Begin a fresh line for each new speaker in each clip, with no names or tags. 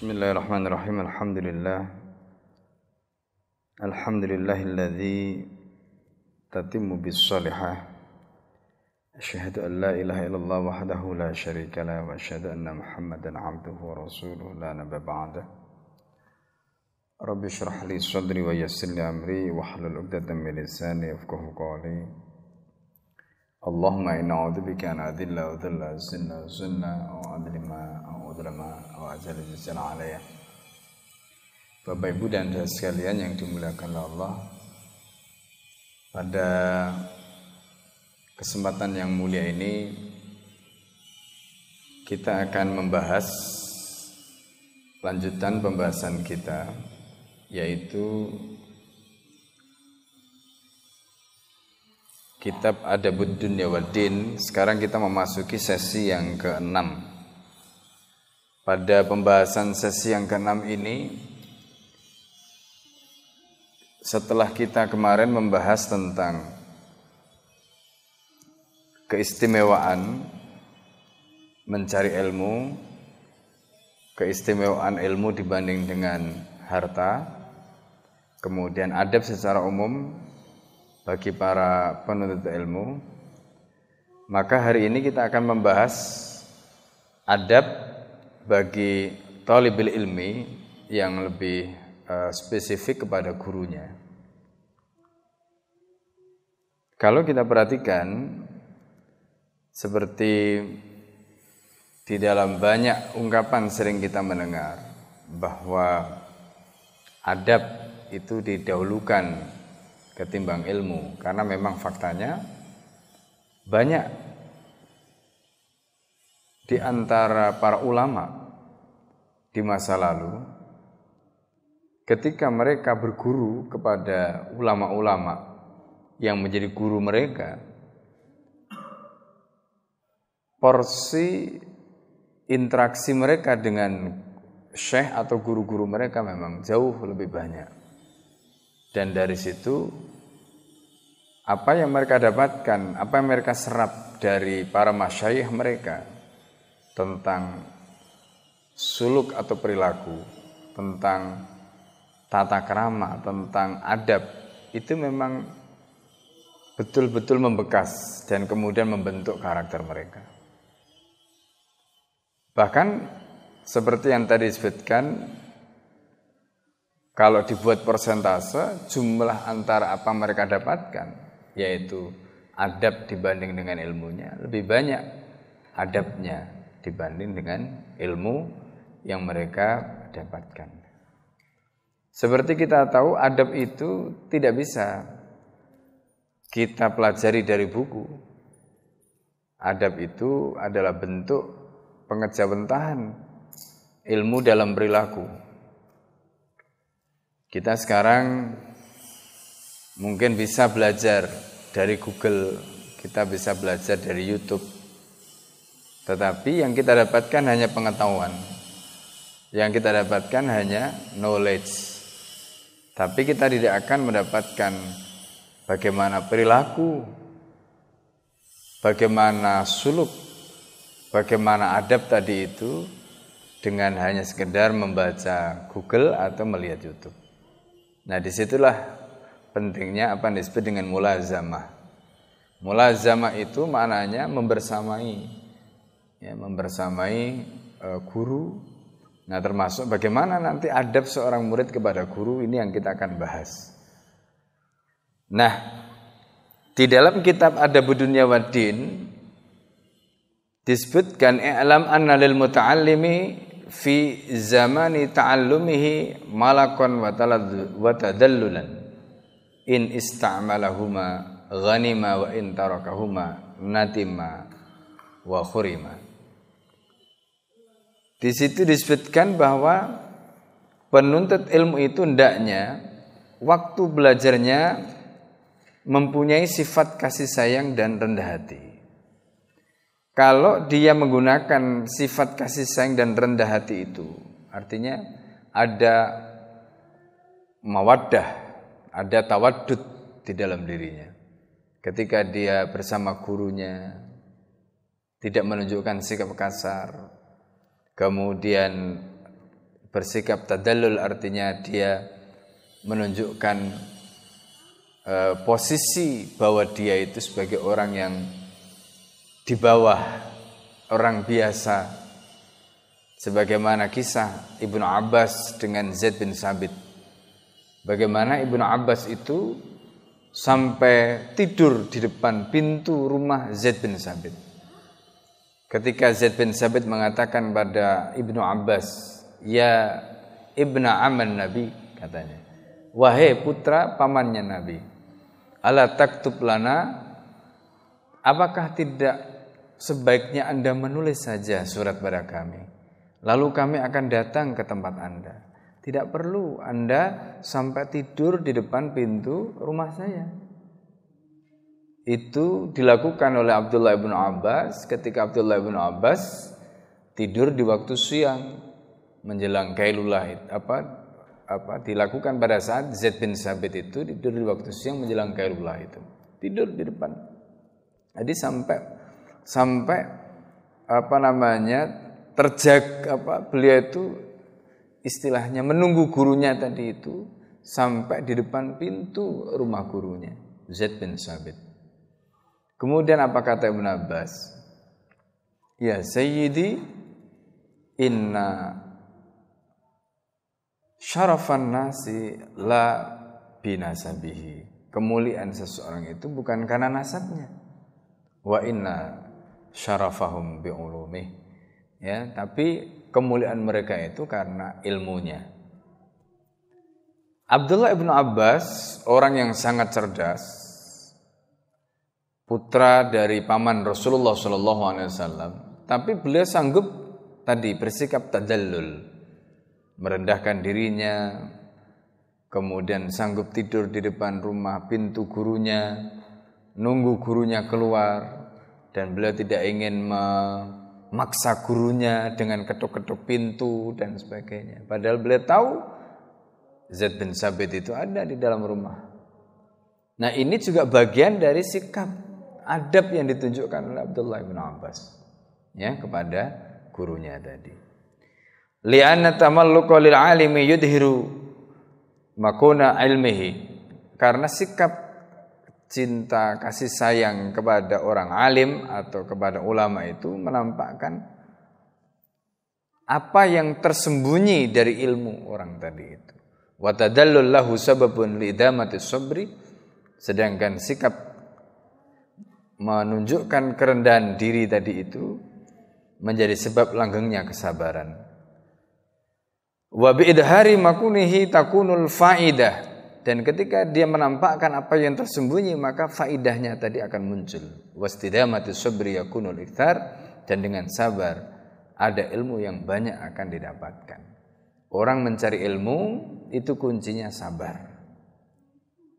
بسم الله الرحمن الرحيم الحمد لله الحمد لله الذي تتم بالصالحة أشهد أن لا إله إلا الله وحده لا شريك له وأشهد أن محمدا عبده ورسوله لا نبي بعده رب اشرح لي صدري ويسر لي أمري واحلل عقدة من لساني يفقه قولي اللهم إنا أعوذ بك أن أذل وذل أزل وزل أو أظلم ulama wa alaiya. Bapak Ibu dan saudara sekalian yang dimuliakan Allah pada kesempatan yang mulia ini kita akan membahas lanjutan pembahasan kita yaitu kitab Adabud Dunya Wadin Sekarang kita memasuki sesi yang keenam. Pada pembahasan sesi yang keenam ini Setelah kita kemarin membahas tentang Keistimewaan Mencari ilmu Keistimewaan ilmu dibanding dengan harta Kemudian adab secara umum bagi para penuntut ilmu. Maka hari ini kita akan membahas adab bagi talibil ilmi yang lebih uh, spesifik kepada gurunya. Kalau kita perhatikan seperti di dalam banyak ungkapan sering kita mendengar bahwa adab itu didahulukan ketimbang ilmu karena memang faktanya banyak di antara para ulama di masa lalu ketika mereka berguru kepada ulama-ulama yang menjadi guru mereka porsi interaksi mereka dengan syekh atau guru-guru mereka memang jauh lebih banyak. Dan dari situ apa yang mereka dapatkan, apa yang mereka serap dari para masyayikh mereka tentang suluk atau perilaku, tentang tata kerama, tentang adab, itu memang betul-betul membekas dan kemudian membentuk karakter mereka. Bahkan seperti yang tadi disebutkan kalau dibuat persentase, jumlah antara apa mereka dapatkan, yaitu adab dibanding dengan ilmunya, lebih banyak adabnya dibanding dengan ilmu yang mereka dapatkan. Seperti kita tahu, adab itu tidak bisa kita pelajari dari buku. Adab itu adalah bentuk pengejawentahan ilmu dalam perilaku kita sekarang mungkin bisa belajar dari Google, kita bisa belajar dari YouTube. Tetapi yang kita dapatkan hanya pengetahuan. Yang kita dapatkan hanya knowledge. Tapi kita tidak akan mendapatkan bagaimana perilaku, bagaimana suluk, bagaimana adab tadi itu dengan hanya sekedar membaca Google atau melihat YouTube. Nah di situlah pentingnya apa yang disebut dengan mulazamah. Mulazamah itu maknanya membersamai, ya, membersamai e, guru. Nah termasuk bagaimana nanti adab seorang murid kepada guru ini yang kita akan bahas. Nah di dalam kitab Dunia Waddin disebutkan i'lam anna lil muta'allimi fi zamani ta'allumihi malakon wa tadallulan in ista'malahuma ghanima wa in tarakahuma natima wa khurima di situ disebutkan bahwa penuntut ilmu itu hendaknya waktu belajarnya mempunyai sifat kasih sayang dan rendah hati kalau dia menggunakan sifat kasih sayang dan rendah hati itu, artinya ada mawaddah, ada tawadud di dalam dirinya. Ketika dia bersama gurunya, tidak menunjukkan sikap kasar, kemudian bersikap tadallul artinya dia menunjukkan uh, posisi bahwa dia itu sebagai orang yang di bawah orang biasa. Sebagaimana kisah Ibnu Abbas dengan Zaid bin Sabit. Bagaimana Ibnu Abbas itu sampai tidur di depan pintu rumah Zaid bin Sabit ketika Zaid bin Sabit mengatakan pada Ibnu Abbas ya ibna aman Nabi katanya wahai putra pamannya Nabi ala taktub lana apakah tidak sebaiknya Anda menulis saja surat pada kami. Lalu kami akan datang ke tempat Anda. Tidak perlu Anda sampai tidur di depan pintu rumah saya. Itu dilakukan oleh Abdullah bin Abbas ketika Abdullah bin Abbas tidur di waktu siang menjelang Kailulah apa apa dilakukan pada saat Zaid bin Sabit itu tidur di waktu siang menjelang Kailulah itu. Tidur di depan. Jadi sampai sampai apa namanya terjaga apa beliau itu istilahnya menunggu gurunya tadi itu sampai di depan pintu rumah gurunya Zaid bin Sabit. Kemudian apa kata Ibn Abbas? Ya Sayyidi inna syarafan nasi la binasabihi. Kemuliaan seseorang itu bukan karena nasabnya. Wa inna syarafahum bi'ulumih ya tapi kemuliaan mereka itu karena ilmunya Abdullah ibnu Abbas orang yang sangat cerdas putra dari paman Rasulullah Shallallahu Alaihi Wasallam tapi beliau sanggup tadi bersikap tadallul merendahkan dirinya kemudian sanggup tidur di depan rumah pintu gurunya nunggu gurunya keluar dan beliau tidak ingin memaksa gurunya dengan ketuk-ketuk pintu dan sebagainya. Padahal beliau tahu Zaid bin Sabit itu ada di dalam rumah. Nah ini juga bagian dari sikap adab yang ditunjukkan oleh Abdullah bin Abbas ya kepada gurunya tadi. Li'anna tamalluqa lil alimi yudhiru makuna ilmihi. Karena sikap cinta kasih sayang kepada orang alim atau kepada ulama itu menampakkan apa yang tersembunyi dari ilmu orang tadi itu. Wa tadallul lahu sababun lidamati sabri sedangkan sikap menunjukkan kerendahan diri tadi itu menjadi sebab langgengnya kesabaran. Wa bi'idhari makunihi takunul faidah. Dan ketika dia menampakkan apa yang tersembunyi maka faidahnya tadi akan muncul. Wastidamatu sabri yakunul iktar dan dengan sabar ada ilmu yang banyak akan didapatkan. Orang mencari ilmu itu kuncinya sabar.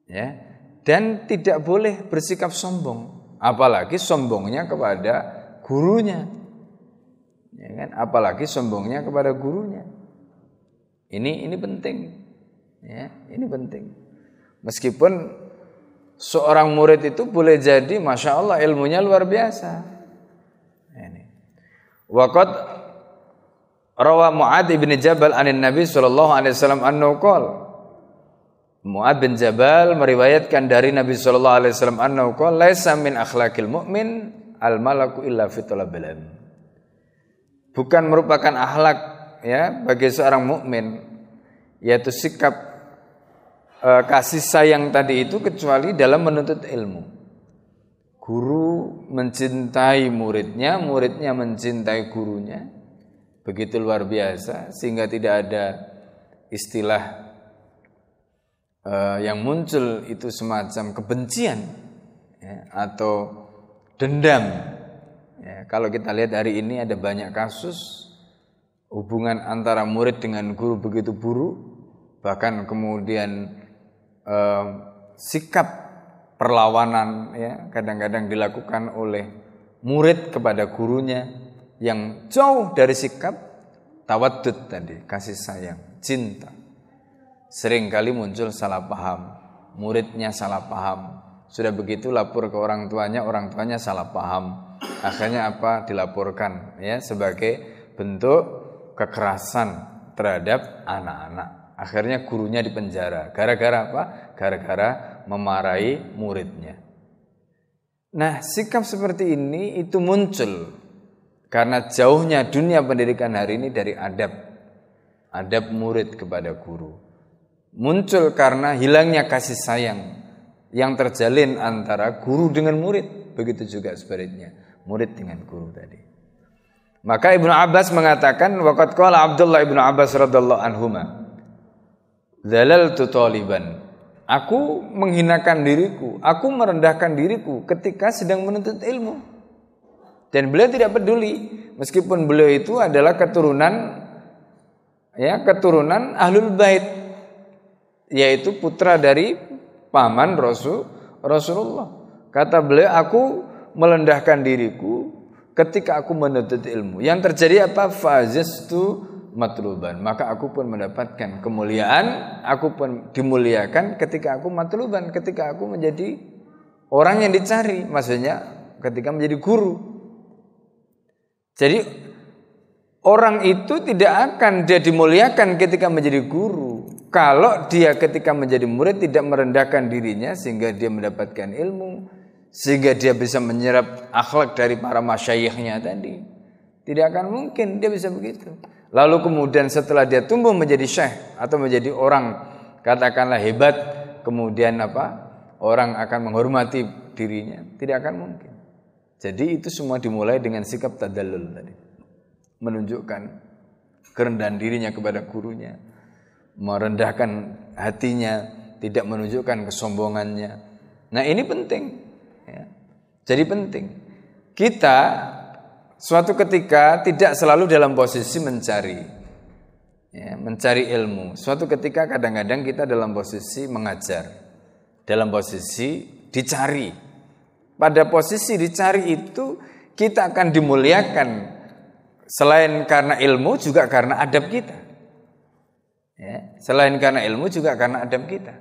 Ya. Dan tidak boleh bersikap sombong apalagi sombongnya kepada gurunya ya kan apalagi sombongnya kepada gurunya ini ini penting Ya, ini penting. Meskipun seorang murid itu boleh jadi masya Allah ilmunya luar biasa. Ini. Waqad rawa Muad bin Jabal anin Nabi sallallahu alaihi wasallam annahu qala Muad bin Jabal meriwayatkan dari Nabi sallallahu alaihi wasallam annahu laisa min akhlaqil mu'min al malaku illa fi Bukan merupakan akhlak ya bagi seorang mukmin yaitu sikap Eh, kasih sayang tadi itu kecuali dalam menuntut ilmu. Guru mencintai muridnya, muridnya mencintai gurunya. Begitu luar biasa sehingga tidak ada istilah uh, yang muncul itu semacam kebencian ya, atau dendam. Ya, kalau kita lihat hari ini ada banyak kasus hubungan antara murid dengan guru begitu buruk, bahkan kemudian eh, sikap perlawanan ya kadang-kadang dilakukan oleh murid kepada gurunya yang jauh dari sikap tawadud tadi, kasih sayang, cinta. Sering kali muncul salah paham, muridnya salah paham. Sudah begitu lapor ke orang tuanya, orang tuanya salah paham. Akhirnya apa? Dilaporkan ya sebagai bentuk kekerasan terhadap anak-anak. Akhirnya gurunya dipenjara. Gara-gara apa? Gara-gara memarahi muridnya. Nah, sikap seperti ini itu muncul karena jauhnya dunia pendidikan hari ini dari adab. Adab murid kepada guru. Muncul karena hilangnya kasih sayang yang terjalin antara guru dengan murid. Begitu juga sebaliknya, murid dengan guru tadi. Maka Ibnu Abbas mengatakan waqad qala Abdullah Ibnu Abbas radhiyallahu anhuma. Dalaltu taliban Aku menghinakan diriku, aku merendahkan diriku ketika sedang menuntut ilmu. Dan beliau tidak peduli, meskipun beliau itu adalah keturunan ya, keturunan Ahlul Bait yaitu putra dari paman Rasul Rasulullah. Kata beliau, aku melendahkan diriku ketika aku menuntut ilmu. Yang terjadi apa? Fazastu matluban maka aku pun mendapatkan kemuliaan aku pun dimuliakan ketika aku matluban ketika aku menjadi orang yang dicari maksudnya ketika menjadi guru jadi orang itu tidak akan dia dimuliakan ketika menjadi guru kalau dia ketika menjadi murid tidak merendahkan dirinya sehingga dia mendapatkan ilmu sehingga dia bisa menyerap akhlak dari para masyayikhnya tadi tidak akan mungkin dia bisa begitu Lalu kemudian setelah dia tumbuh menjadi syekh atau menjadi orang katakanlah hebat, kemudian apa? Orang akan menghormati dirinya, tidak akan mungkin. Jadi itu semua dimulai dengan sikap tadallul tadi. Menunjukkan kerendahan dirinya kepada gurunya, merendahkan hatinya, tidak menunjukkan kesombongannya. Nah ini penting. Ya. Jadi penting. Kita suatu ketika tidak selalu dalam posisi mencari ya, mencari ilmu. Suatu ketika kadang-kadang kita dalam posisi mengajar, dalam posisi dicari. Pada posisi dicari itu kita akan dimuliakan selain karena ilmu juga karena adab kita. Ya, selain karena ilmu juga karena adab kita.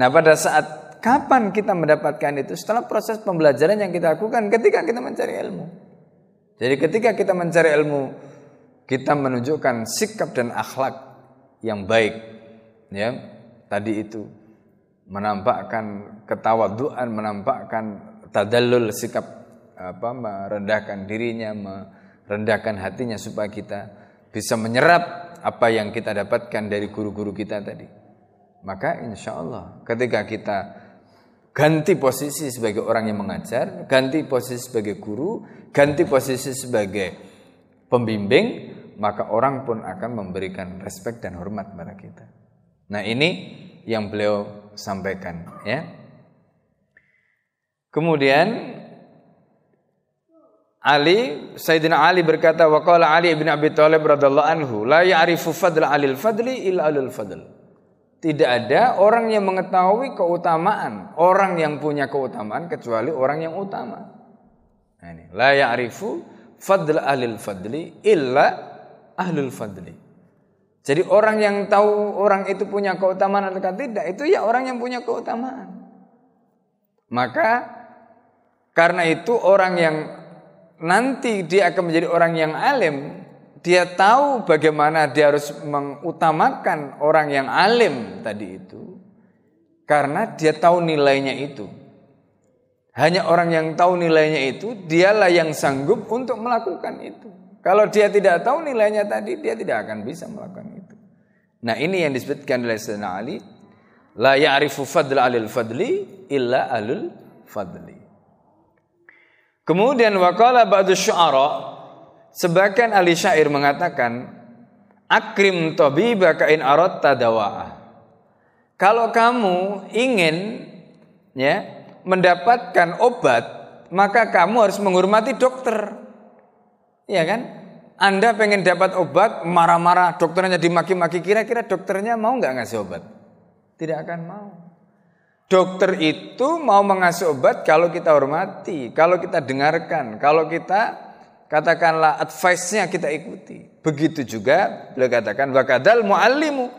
Nah pada saat kapan kita mendapatkan itu? Setelah proses pembelajaran yang kita lakukan ketika kita mencari ilmu. Jadi ketika kita mencari ilmu, kita menunjukkan sikap dan akhlak yang baik. Ya, tadi itu menampakkan ketawaduan, menampakkan tadallul sikap apa merendahkan dirinya, merendahkan hatinya supaya kita bisa menyerap apa yang kita dapatkan dari guru-guru kita tadi. Maka insya Allah ketika kita ganti posisi sebagai orang yang mengajar, ganti posisi sebagai guru, ganti posisi sebagai pembimbing, maka orang pun akan memberikan respek dan hormat kepada kita. Nah, ini yang beliau sampaikan, ya. Kemudian Ali Sayyidina Ali berkata wa qala Ali bin Abi Thalib radhiyallahu anhu la ya'rifu fadla alil fadli illa alul fadl. Tidak ada orang yang mengetahui keutamaan orang yang punya keutamaan kecuali orang yang utama. Nah ini, la ya'rifu fadl ahlil fadli illa ahlul fadli. Jadi orang yang tahu orang itu punya keutamaan atau tidak, itu ya orang yang punya keutamaan. Maka karena itu orang yang nanti dia akan menjadi orang yang alim, dia tahu bagaimana dia harus mengutamakan orang yang alim tadi itu. Karena dia tahu nilainya itu. Hanya orang yang tahu nilainya itu, dialah yang sanggup untuk melakukan itu. Kalau dia tidak tahu nilainya tadi, dia tidak akan bisa melakukan itu. Nah ini yang disebutkan oleh Sayyidina Ali. La ya'rifu fadla alil fadli illa alul fadli. Kemudian waqala ba'du syu'ara sebagian ahli syair mengatakan akrim tabibaka in aratta dawa'ah. Kalau kamu ingin ya mendapatkan obat, maka kamu harus menghormati dokter. Iya kan? Anda pengen dapat obat, marah-marah, dokternya dimaki-maki, kira-kira dokternya mau nggak ngasih obat? Tidak akan mau. Dokter itu mau mengasih obat kalau kita hormati, kalau kita dengarkan, kalau kita katakanlah advice-nya kita ikuti. Begitu juga beliau katakan wakadal muallimu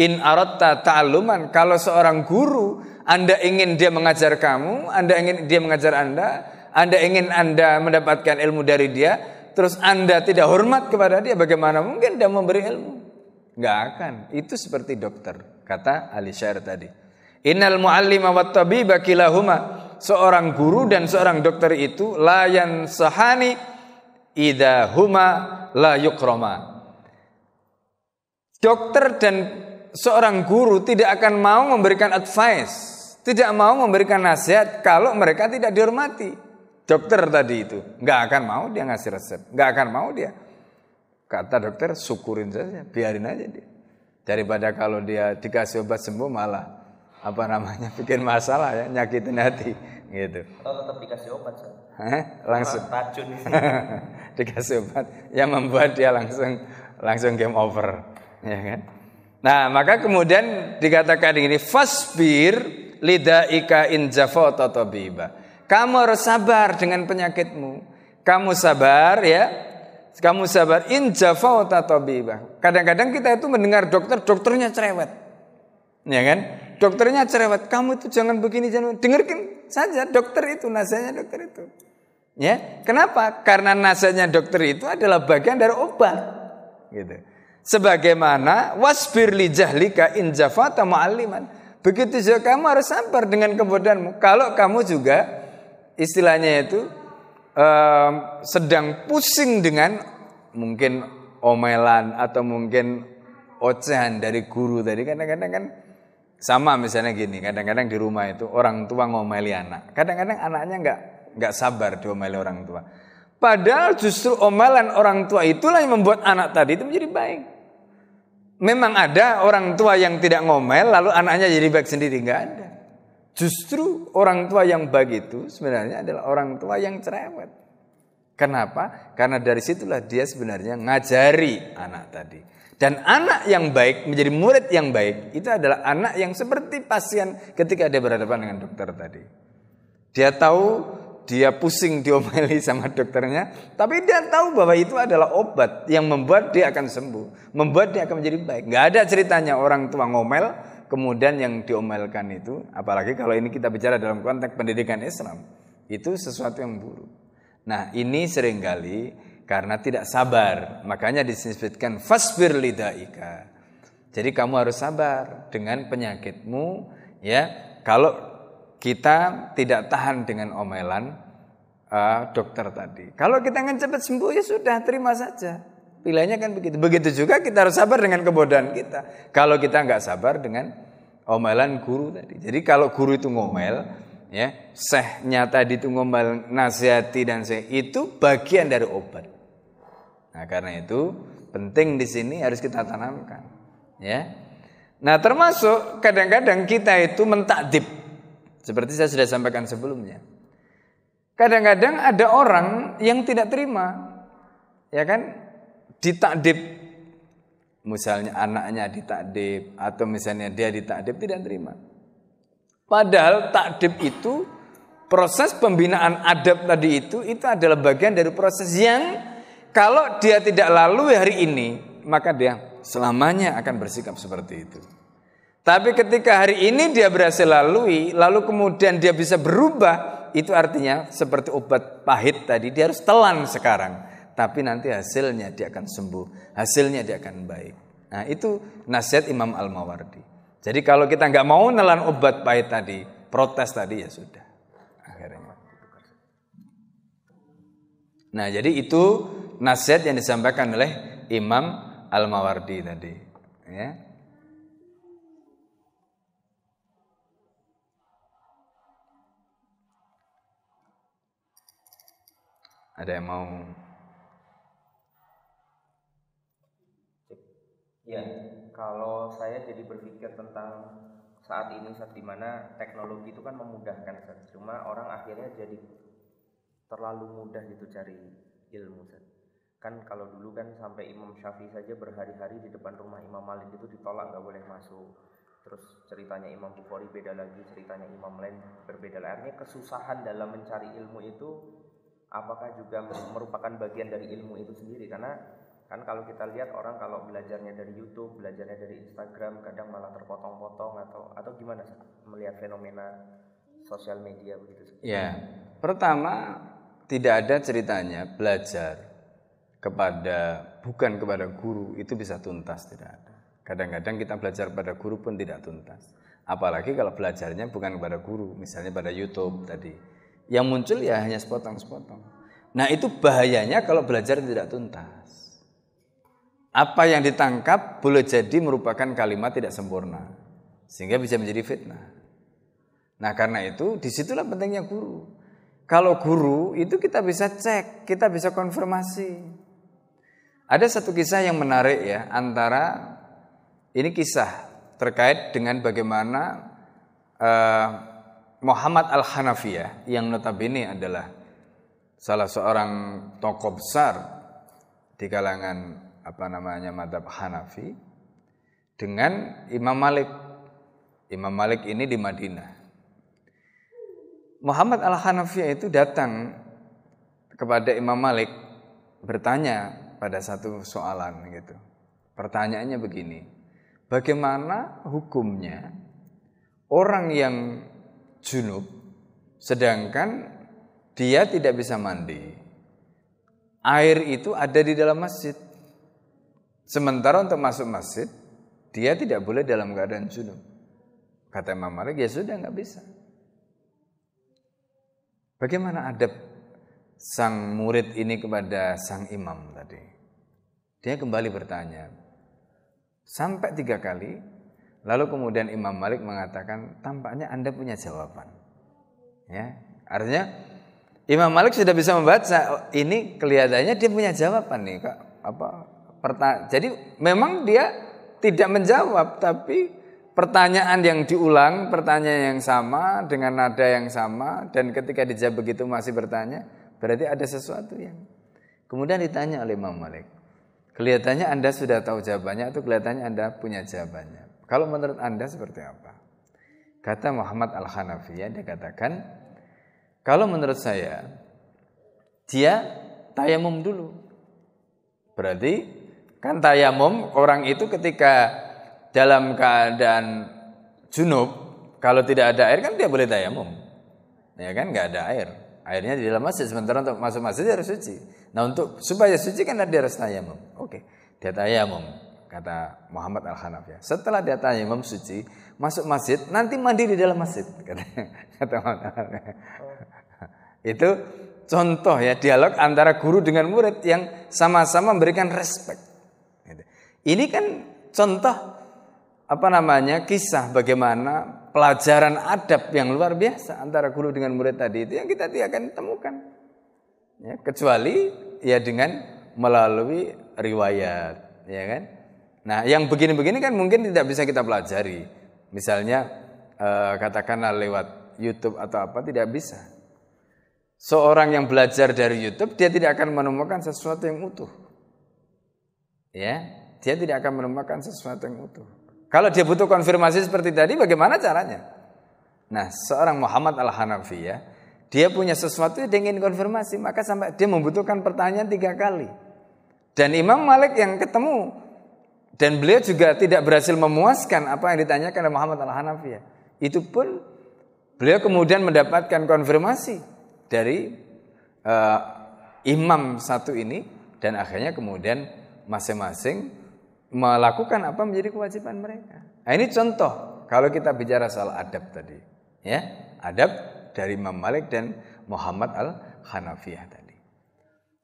in aratta ta'alluman kalau seorang guru anda ingin dia mengajar kamu, Anda ingin dia mengajar Anda, Anda ingin Anda mendapatkan ilmu dari dia, terus Anda tidak hormat kepada dia, bagaimana mungkin dia memberi ilmu? Nggak akan. Itu seperti dokter, kata Ali Syair tadi. Innal muallima wat tabiba kilahuma. Seorang guru dan seorang dokter itu layan sahani idza huma la yukroma. Dokter dan seorang guru tidak akan mau memberikan advice, tidak mau memberikan nasihat kalau mereka tidak dihormati. Dokter tadi itu nggak akan mau dia ngasih resep, nggak akan mau dia. Kata dokter syukurin saja, biarin aja dia. Daripada kalau dia dikasih obat sembuh malah apa namanya bikin masalah ya nyakitin hati gitu.
Atau tetap dikasih obat sih.
Hah? Langsung
racun
dikasih obat yang membuat dia langsung langsung game over, ya kan? Nah, maka kemudian dikatakan ini fasbir lidaika in jafata tabiba. Kamu harus sabar dengan penyakitmu. Kamu sabar ya. Kamu sabar in jafata tabiba. Kadang-kadang kita itu mendengar dokter, dokternya cerewet. Ya kan? Dokternya cerewet, kamu itu jangan begini, jangan dengarkan saja dokter itu, nasihatnya dokter itu. Ya, kenapa? Karena nasihatnya dokter itu adalah bagian dari obat. Gitu. Sebagaimana wasbir li jahlika in jafata mu'alliman. Begitu juga kamu harus sabar dengan kebodohanmu. Kalau kamu juga istilahnya itu um, sedang pusing dengan mungkin omelan atau mungkin ocehan dari guru tadi kadang-kadang kan sama misalnya gini, kadang-kadang di rumah itu orang tua ngomeli anak. Kadang-kadang anaknya nggak nggak sabar diomeli orang tua. Padahal justru omelan orang tua itulah yang membuat anak tadi itu menjadi baik. Memang ada orang tua yang tidak ngomel lalu anaknya jadi baik sendiri, nggak ada. Justru orang tua yang baik itu sebenarnya adalah orang tua yang cerewet. Kenapa? Karena dari situlah dia sebenarnya ngajari anak tadi. Dan anak yang baik menjadi murid yang baik itu adalah anak yang seperti pasien ketika dia berhadapan dengan dokter tadi. Dia tahu dia pusing diomeli sama dokternya, tapi dia tahu bahwa itu adalah obat yang membuat dia akan sembuh, membuat dia akan menjadi baik. Gak ada ceritanya orang tua ngomel, kemudian yang diomelkan itu, apalagi kalau ini kita bicara dalam konteks pendidikan Islam, itu sesuatu yang buruk. Nah ini sering kali karena tidak sabar. Makanya disebutkan fasbir lidaika. Jadi kamu harus sabar dengan penyakitmu ya. Kalau kita tidak tahan dengan omelan uh, dokter tadi. Kalau kita ingin cepat sembuh ya sudah terima saja. Pilihannya kan begitu. Begitu juga kita harus sabar dengan kebodohan kita. Kalau kita nggak sabar dengan omelan guru tadi. Jadi kalau guru itu ngomel, ya, sehnya tadi itu ngomel nasihati dan seh itu bagian dari obat. Nah, karena itu penting di sini harus kita tanamkan, ya. Nah, termasuk kadang-kadang kita itu mentakdib. Seperti saya sudah sampaikan sebelumnya. Kadang-kadang ada orang yang tidak terima, ya kan? Ditakdib misalnya anaknya ditakdib atau misalnya dia ditakdib tidak terima. Padahal takdib itu proses pembinaan adab tadi itu itu adalah bagian dari proses yang kalau dia tidak lalui hari ini, maka dia selamanya akan bersikap seperti itu. Tapi ketika hari ini dia berhasil lalui, lalu kemudian dia bisa berubah, itu artinya seperti obat pahit tadi, dia harus telan sekarang. Tapi nanti hasilnya dia akan sembuh, hasilnya dia akan baik. Nah itu nasihat Imam Al-Mawardi. Jadi kalau kita nggak mau nelan obat pahit tadi, protes tadi ya sudah. Akhirnya. Nah jadi itu nasihat yang disampaikan oleh Imam Al-Mawardi tadi. Ya. Ada yang mau?
Ya, kalau saya jadi berpikir tentang saat ini saat di mana teknologi itu kan memudahkan, cuma orang akhirnya jadi terlalu mudah gitu cari ilmu. Kan kalau dulu kan sampai Imam Syafi'i saja berhari-hari di depan rumah Imam Malik itu ditolak nggak boleh masuk. Terus ceritanya Imam Bukhari beda lagi, ceritanya Imam lain berbeda lagi. Artinya kesusahan dalam mencari ilmu itu apakah juga merupakan bagian dari ilmu itu sendiri? Karena kan kalau kita lihat orang kalau belajarnya dari YouTube, belajarnya dari Instagram, kadang malah terpotong-potong atau atau gimana melihat fenomena sosial media begitu?
Ya, pertama tidak ada ceritanya belajar kepada bukan kepada guru itu bisa tuntas tidak ada. Kadang-kadang kita belajar pada guru pun tidak tuntas. Apalagi kalau belajarnya bukan kepada guru, misalnya pada YouTube tadi. Yang muncul ya hanya sepotong-sepotong. Nah itu bahayanya kalau belajar tidak tuntas. Apa yang ditangkap boleh jadi merupakan kalimat tidak sempurna. Sehingga bisa menjadi fitnah. Nah karena itu di situlah pentingnya guru. Kalau guru itu kita bisa cek, kita bisa konfirmasi. Ada satu kisah yang menarik ya antara ini kisah terkait dengan bagaimana uh, Muhammad Al-Hanafiyah yang notabene adalah salah seorang tokoh besar di kalangan apa namanya madhab Hanafi dengan Imam Malik. Imam Malik ini di Madinah. Muhammad Al-Hanafiyah itu datang kepada Imam Malik bertanya pada satu soalan gitu. Pertanyaannya begini, bagaimana hukumnya orang yang junub sedangkan dia tidak bisa mandi. Air itu ada di dalam masjid. Sementara untuk masuk masjid, dia tidak boleh dalam keadaan junub. Kata Imam Malik, ya sudah nggak bisa. Bagaimana adab sang murid ini kepada sang imam tadi? Dia kembali bertanya, sampai tiga kali, lalu kemudian Imam Malik mengatakan, tampaknya anda punya jawaban. Ya, artinya Imam Malik sudah bisa membaca ini kelihatannya dia punya jawaban nih kak apa pertanyaan jadi memang dia tidak menjawab tapi pertanyaan yang diulang pertanyaan yang sama dengan nada yang sama dan ketika dijawab begitu masih bertanya berarti ada sesuatu yang kemudian ditanya oleh Imam Malik kelihatannya anda sudah tahu jawabannya atau kelihatannya anda punya jawabannya kalau menurut anda seperti apa kata Muhammad Al Hanafi dia katakan kalau menurut saya, dia tayamum dulu. Berarti kan tayamum orang itu ketika dalam keadaan junub, kalau tidak ada air kan dia boleh tayamum. Ya kan nggak ada air. Airnya di dalam masjid sementara untuk masuk masjid harus suci. Nah untuk supaya suci kan dia harus tayamum. Oke, dia tayamum kata Muhammad Al Hanafi. Setelah dia tayamum suci, masuk masjid, nanti mandi di dalam masjid kata, kata Muhammad itu contoh ya dialog antara guru dengan murid yang sama-sama memberikan respect. Gitu. Ini kan contoh apa namanya kisah bagaimana pelajaran adab yang luar biasa antara guru dengan murid tadi itu yang kita tidak akan temukan. Ya, kecuali ya dengan melalui riwayat, ya kan? Nah, yang begini-begini kan mungkin tidak bisa kita pelajari. Misalnya eh, katakanlah lewat YouTube atau apa tidak bisa. Seorang yang belajar dari YouTube dia tidak akan menemukan sesuatu yang utuh. Ya, dia tidak akan menemukan sesuatu yang utuh. Kalau dia butuh konfirmasi seperti tadi bagaimana caranya? Nah, seorang Muhammad Al-Hanafi ya, dia punya sesuatu yang ingin konfirmasi, maka sampai dia membutuhkan pertanyaan tiga kali. Dan Imam Malik yang ketemu dan beliau juga tidak berhasil memuaskan apa yang ditanyakan oleh Muhammad Al-Hanafi ya. Itu pun beliau kemudian mendapatkan konfirmasi dari uh, imam satu ini dan akhirnya kemudian masing-masing melakukan apa menjadi kewajiban mereka. Nah, ini contoh kalau kita bicara soal adab tadi, ya adab dari Imam Malik dan Muhammad al Hanafiyah tadi.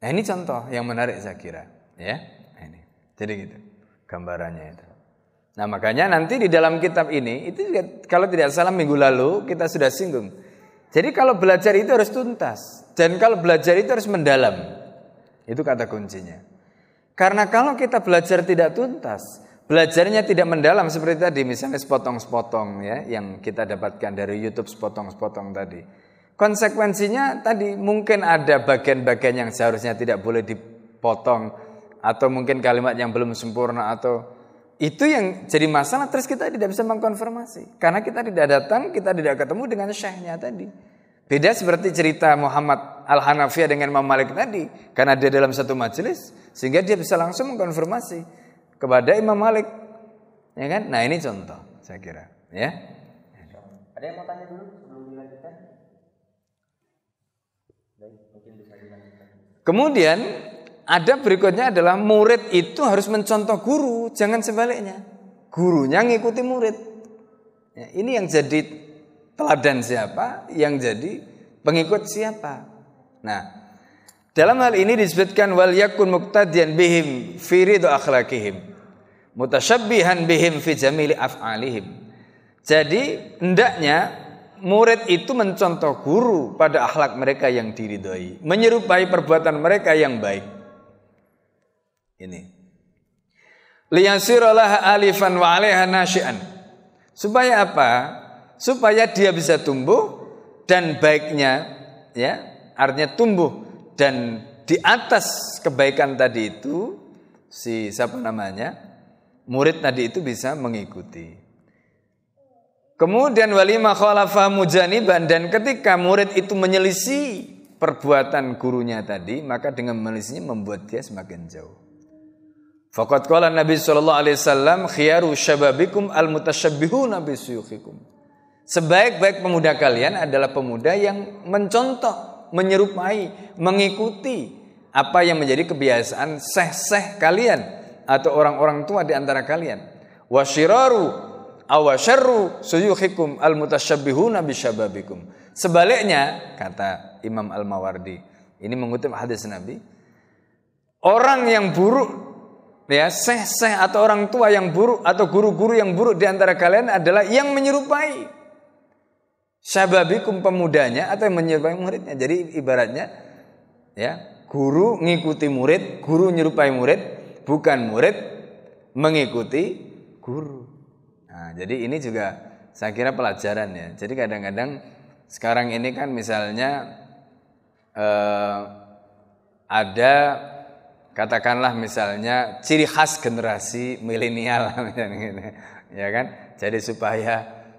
Nah ini contoh yang menarik saya kira, ya. Nah, ini jadi gitu gambarannya itu. Nah makanya nanti di dalam kitab ini itu juga, kalau tidak salah minggu lalu kita sudah singgung jadi kalau belajar itu harus tuntas dan kalau belajar itu harus mendalam. Itu kata kuncinya. Karena kalau kita belajar tidak tuntas, belajarnya tidak mendalam seperti tadi misalnya sepotong-sepotong ya yang kita dapatkan dari YouTube sepotong-sepotong tadi. Konsekuensinya tadi mungkin ada bagian-bagian yang seharusnya tidak boleh dipotong atau mungkin kalimat yang belum sempurna atau itu yang jadi masalah terus kita tidak bisa mengkonfirmasi. Karena kita tidak datang, kita tidak ketemu dengan syekhnya tadi. Beda seperti cerita Muhammad Al-Hanafiyah dengan Imam Malik tadi. Karena dia dalam satu majelis. Sehingga dia bisa langsung mengkonfirmasi kepada Imam Malik. Ya kan? Nah ini contoh saya kira. Ya.
Ada yang mau tanya dulu sebelum dilanjutkan?
Kemudian ada berikutnya adalah murid itu harus mencontoh guru, jangan sebaliknya. gurunya ngikuti murid. Ya, ini yang jadi teladan siapa? Yang jadi pengikut siapa? Nah, dalam hal ini disebutkan wal yakun muqtadiyan bihim fi ridho akhlaqihim mutasyabbihan bihim fi jamili af'alihim. Jadi hendaknya murid itu mencontoh guru pada akhlak mereka yang diridhoi, menyerupai perbuatan mereka yang baik. Ini. Liyasiralah alifan wa 'alaiha nasyi'an. Supaya apa? Supaya dia bisa tumbuh dan baiknya ya, artinya tumbuh dan di atas kebaikan tadi itu si siapa namanya? Murid tadi itu bisa mengikuti. Kemudian walima khalafa mujaniban dan ketika murid itu menyelisih perbuatan gurunya tadi, maka dengan menyelisihinya membuat dia semakin jauh. Faqad qala Nabi sallallahu alaihi wasallam khiyaru syababikum bisuyukhikum. Sebaik-baik pemuda kalian adalah pemuda yang mencontoh, menyerupai, mengikuti apa yang menjadi kebiasaan seh-seh kalian atau orang-orang tua di antara kalian. Wasyiraru awasyarru suyuhikum almutasyabbihuna bisyababikum. Sebaliknya kata Imam Al-Mawardi, ini mengutip hadis Nabi, orang yang buruk ya seh-seh atau orang tua yang buruk atau guru-guru yang buruk di antara kalian adalah yang menyerupai syababikum pemudanya atau yang menyerupai muridnya. Jadi ibaratnya ya, guru ngikuti murid, guru menyerupai murid, bukan murid mengikuti guru. Nah, jadi ini juga saya kira pelajaran ya. Jadi kadang-kadang sekarang ini kan misalnya eh, ada katakanlah misalnya ciri khas generasi milenial ya kan? Jadi supaya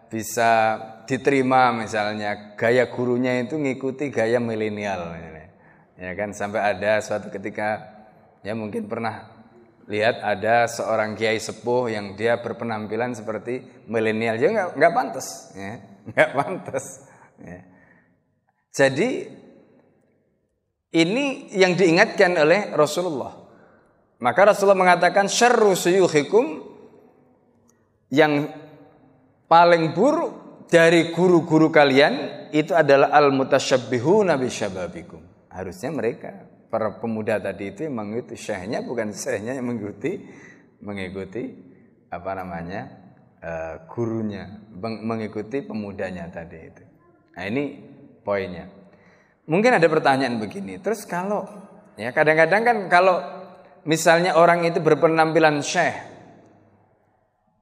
bisa diterima misalnya gaya gurunya itu ngikuti gaya milenial ya kan sampai ada suatu ketika ya mungkin pernah lihat ada seorang kiai sepuh yang dia berpenampilan seperti milenial. Juga nggak nggak pantas ya. Nggak pantas ya. jadi ini yang diingatkan oleh Rasulullah. Maka Rasulullah mengatakan syarru suyuhikum yang paling buruk dari guru-guru kalian itu adalah al mutasyabbihuna bisyababikum harusnya mereka para pemuda tadi itu mengikuti syekhnya bukan syekhnya yang mengikuti mengikuti apa namanya uh, gurunya mengikuti pemudanya tadi itu. Nah ini poinnya. Mungkin ada pertanyaan begini. Terus kalau ya kadang-kadang kan kalau misalnya orang itu berpenampilan syekh,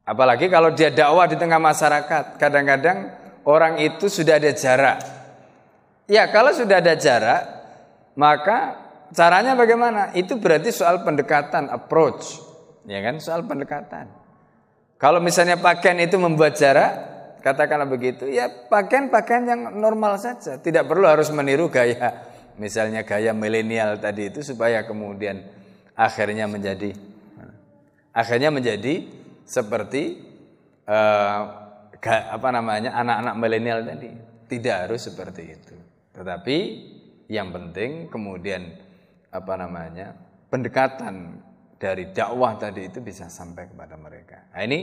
apalagi kalau dia dakwah di tengah masyarakat, kadang-kadang orang itu sudah ada jarak. Ya kalau sudah ada jarak, maka Caranya bagaimana? Itu berarti soal pendekatan, approach. Ya kan? Soal pendekatan. Kalau misalnya pakaian itu membuat jarak, katakanlah begitu, ya pakaian-pakaian yang normal saja. Tidak perlu harus meniru gaya, misalnya gaya milenial tadi itu supaya kemudian akhirnya menjadi akhirnya menjadi seperti uh, apa namanya anak-anak milenial tadi. Tidak harus seperti itu. Tetapi yang penting kemudian apa namanya pendekatan dari dakwah tadi itu bisa sampai kepada mereka. Nah, ini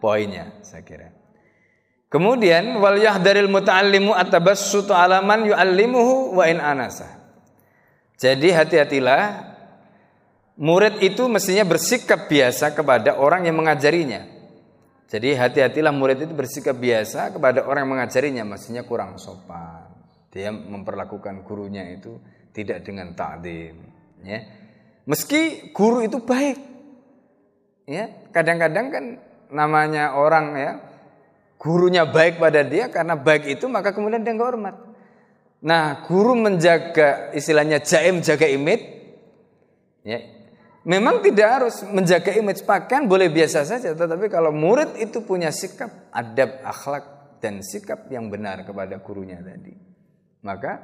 poinnya saya kira. Kemudian wal yahdaril muta'allimu atabassutu alaman yu'allimuhu wa in anasa. Jadi hati-hatilah murid itu mestinya bersikap biasa kepada orang yang mengajarinya. Jadi hati-hatilah murid itu bersikap biasa kepada orang yang mengajarinya, mestinya kurang sopan. Dia memperlakukan gurunya itu tidak dengan ta'dim ya. Meski guru itu baik. Ya, kadang-kadang kan namanya orang ya, gurunya baik pada dia karena baik itu maka kemudian dia nggak hormat. Nah, guru menjaga istilahnya jaim jaga image ya. Memang tidak harus menjaga image pakaian boleh biasa saja, tetapi kalau murid itu punya sikap adab, akhlak dan sikap yang benar kepada gurunya tadi, maka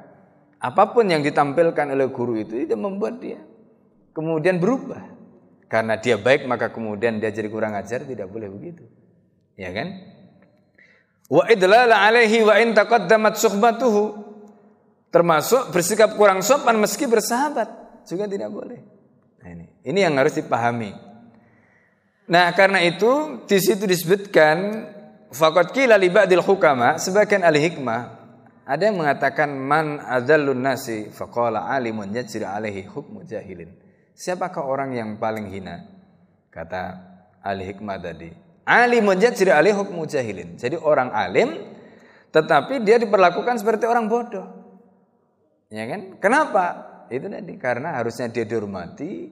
apa pun yang ditampilkan oleh guru itu tidak membuat dia kemudian berubah. Karena dia baik maka kemudian dia jadi kurang ajar tidak boleh begitu. Ya kan? Wa idlala alaihi wa in taqaddamat suhbatuhu. Termasuk bersikap kurang sopan meski bersahabat juga tidak boleh. Nah ini, ini yang harus dipahami. Nah, karena itu di situ disebutkan faqad qila li ba'dil hukama sebagian ahli hikmah ada yang mengatakan man adzallun nasi faqala alimun yajri alaihi hukmu jahilin. Siapakah orang yang paling hina? Kata ahli hikmah tadi. Alimun yajri alaihi hukmu jahilin. Jadi orang alim tetapi dia diperlakukan seperti orang bodoh. Ya kan? Kenapa? Itu tadi karena harusnya dia dihormati,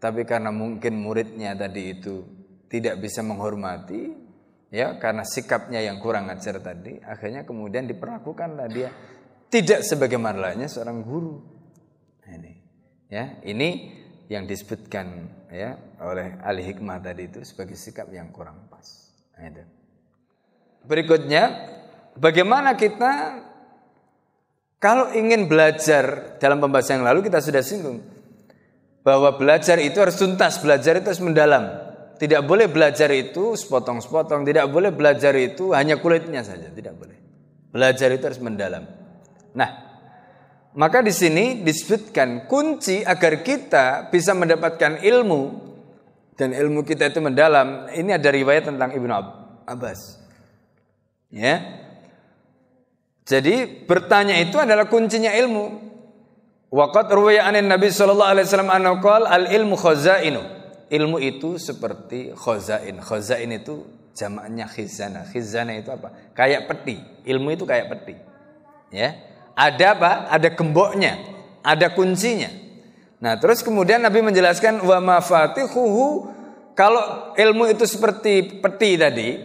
tapi karena mungkin muridnya tadi itu tidak bisa menghormati, ya karena sikapnya yang kurang ajar tadi, akhirnya kemudian diperlakukanlah dia tidak sebagaimana seorang guru. Ini, ya ini yang disebutkan ya oleh ahli hikmah tadi itu sebagai sikap yang kurang pas. Nah. Berikutnya, bagaimana kita kalau ingin belajar dalam pembahasan yang lalu kita sudah singgung bahwa belajar itu harus tuntas, belajar itu harus mendalam. Tidak boleh belajar itu sepotong-sepotong, tidak boleh belajar itu hanya kulitnya saja, tidak boleh. Belajar itu harus mendalam. Nah, maka di sini disebutkan kunci agar kita bisa mendapatkan ilmu dan ilmu kita itu mendalam. Ini ada riwayat tentang Ibnu Abbas. Ya. Jadi bertanya itu adalah kuncinya ilmu. Waqat ruwaya anin Nabi sallallahu alaihi wasallam anaqal al ilmu khazainu. Ilmu itu seperti khazain. Khazain itu jamaknya khizana. Khizana itu apa? Kayak peti. Ilmu itu kayak peti. Ya. Ada apa? Ada gemboknya, ada kuncinya. Nah, terus kemudian Nabi menjelaskan wa mafatihuhu kalau ilmu itu seperti peti tadi,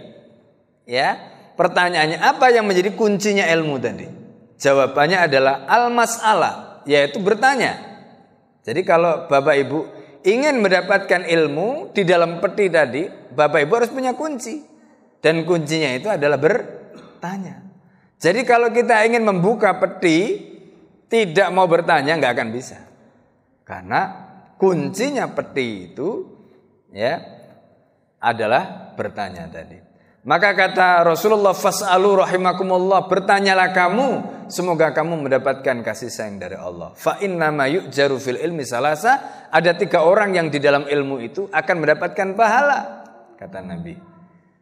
ya. Pertanyaannya apa yang menjadi kuncinya ilmu tadi? Jawabannya adalah al-mas'alah yaitu bertanya. Jadi kalau Bapak Ibu ingin mendapatkan ilmu di dalam peti tadi, Bapak Ibu harus punya kunci. Dan kuncinya itu adalah bertanya. Jadi kalau kita ingin membuka peti, tidak mau bertanya nggak akan bisa. Karena kuncinya peti itu ya adalah bertanya tadi. Maka kata Rasulullah fas'alu rahimakumullah bertanyalah kamu semoga kamu mendapatkan kasih sayang dari Allah. Fa inna yu'jaru fil ilmi salasa ada tiga orang yang di dalam ilmu itu akan mendapatkan pahala kata Nabi.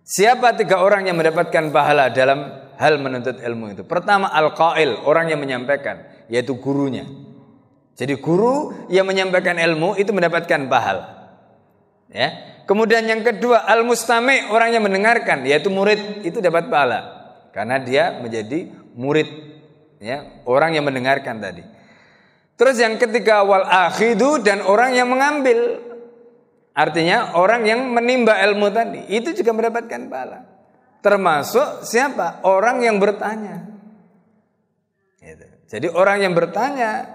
Siapa tiga orang yang mendapatkan pahala dalam hal menuntut ilmu itu? Pertama al-qail, orang yang menyampaikan, yaitu gurunya. Jadi guru yang menyampaikan ilmu itu mendapatkan pahala. Ya, Kemudian yang kedua al-mustami orang yang mendengarkan yaitu murid itu dapat pahala karena dia menjadi murid ya, orang yang mendengarkan tadi. Terus yang ketiga wal akhidu dan orang yang mengambil artinya orang yang menimba ilmu tadi itu juga mendapatkan pahala. Termasuk siapa? Orang yang bertanya. Gitu. Jadi orang yang bertanya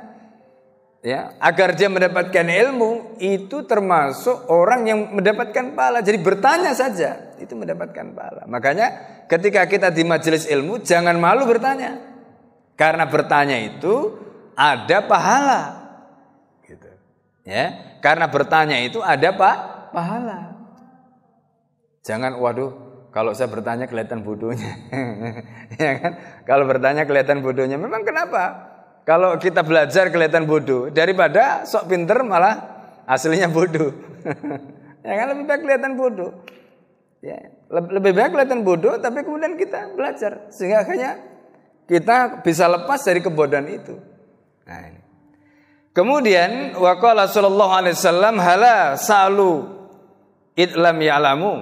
ya agar dia mendapatkan ilmu itu termasuk orang yang mendapatkan pahala. Jadi bertanya saja itu mendapatkan pahala. Makanya ketika kita di majelis ilmu jangan malu bertanya. Karena bertanya itu ada pahala. Gitu. Ya karena bertanya itu ada pak pahala. Jangan waduh kalau saya bertanya kelihatan bodohnya. Ya kan? Kalau bertanya kelihatan bodohnya memang kenapa kalau kita belajar kelihatan bodoh daripada sok pinter malah aslinya bodoh. ya kan lebih baik kelihatan bodoh. Ya, lebih baik kelihatan bodoh tapi kemudian kita belajar sehingga akhirnya kita bisa lepas dari kebodohan itu. Nah, ini. Kemudian waqala sallallahu alaihi wasallam hala salu idlam ya'lamu.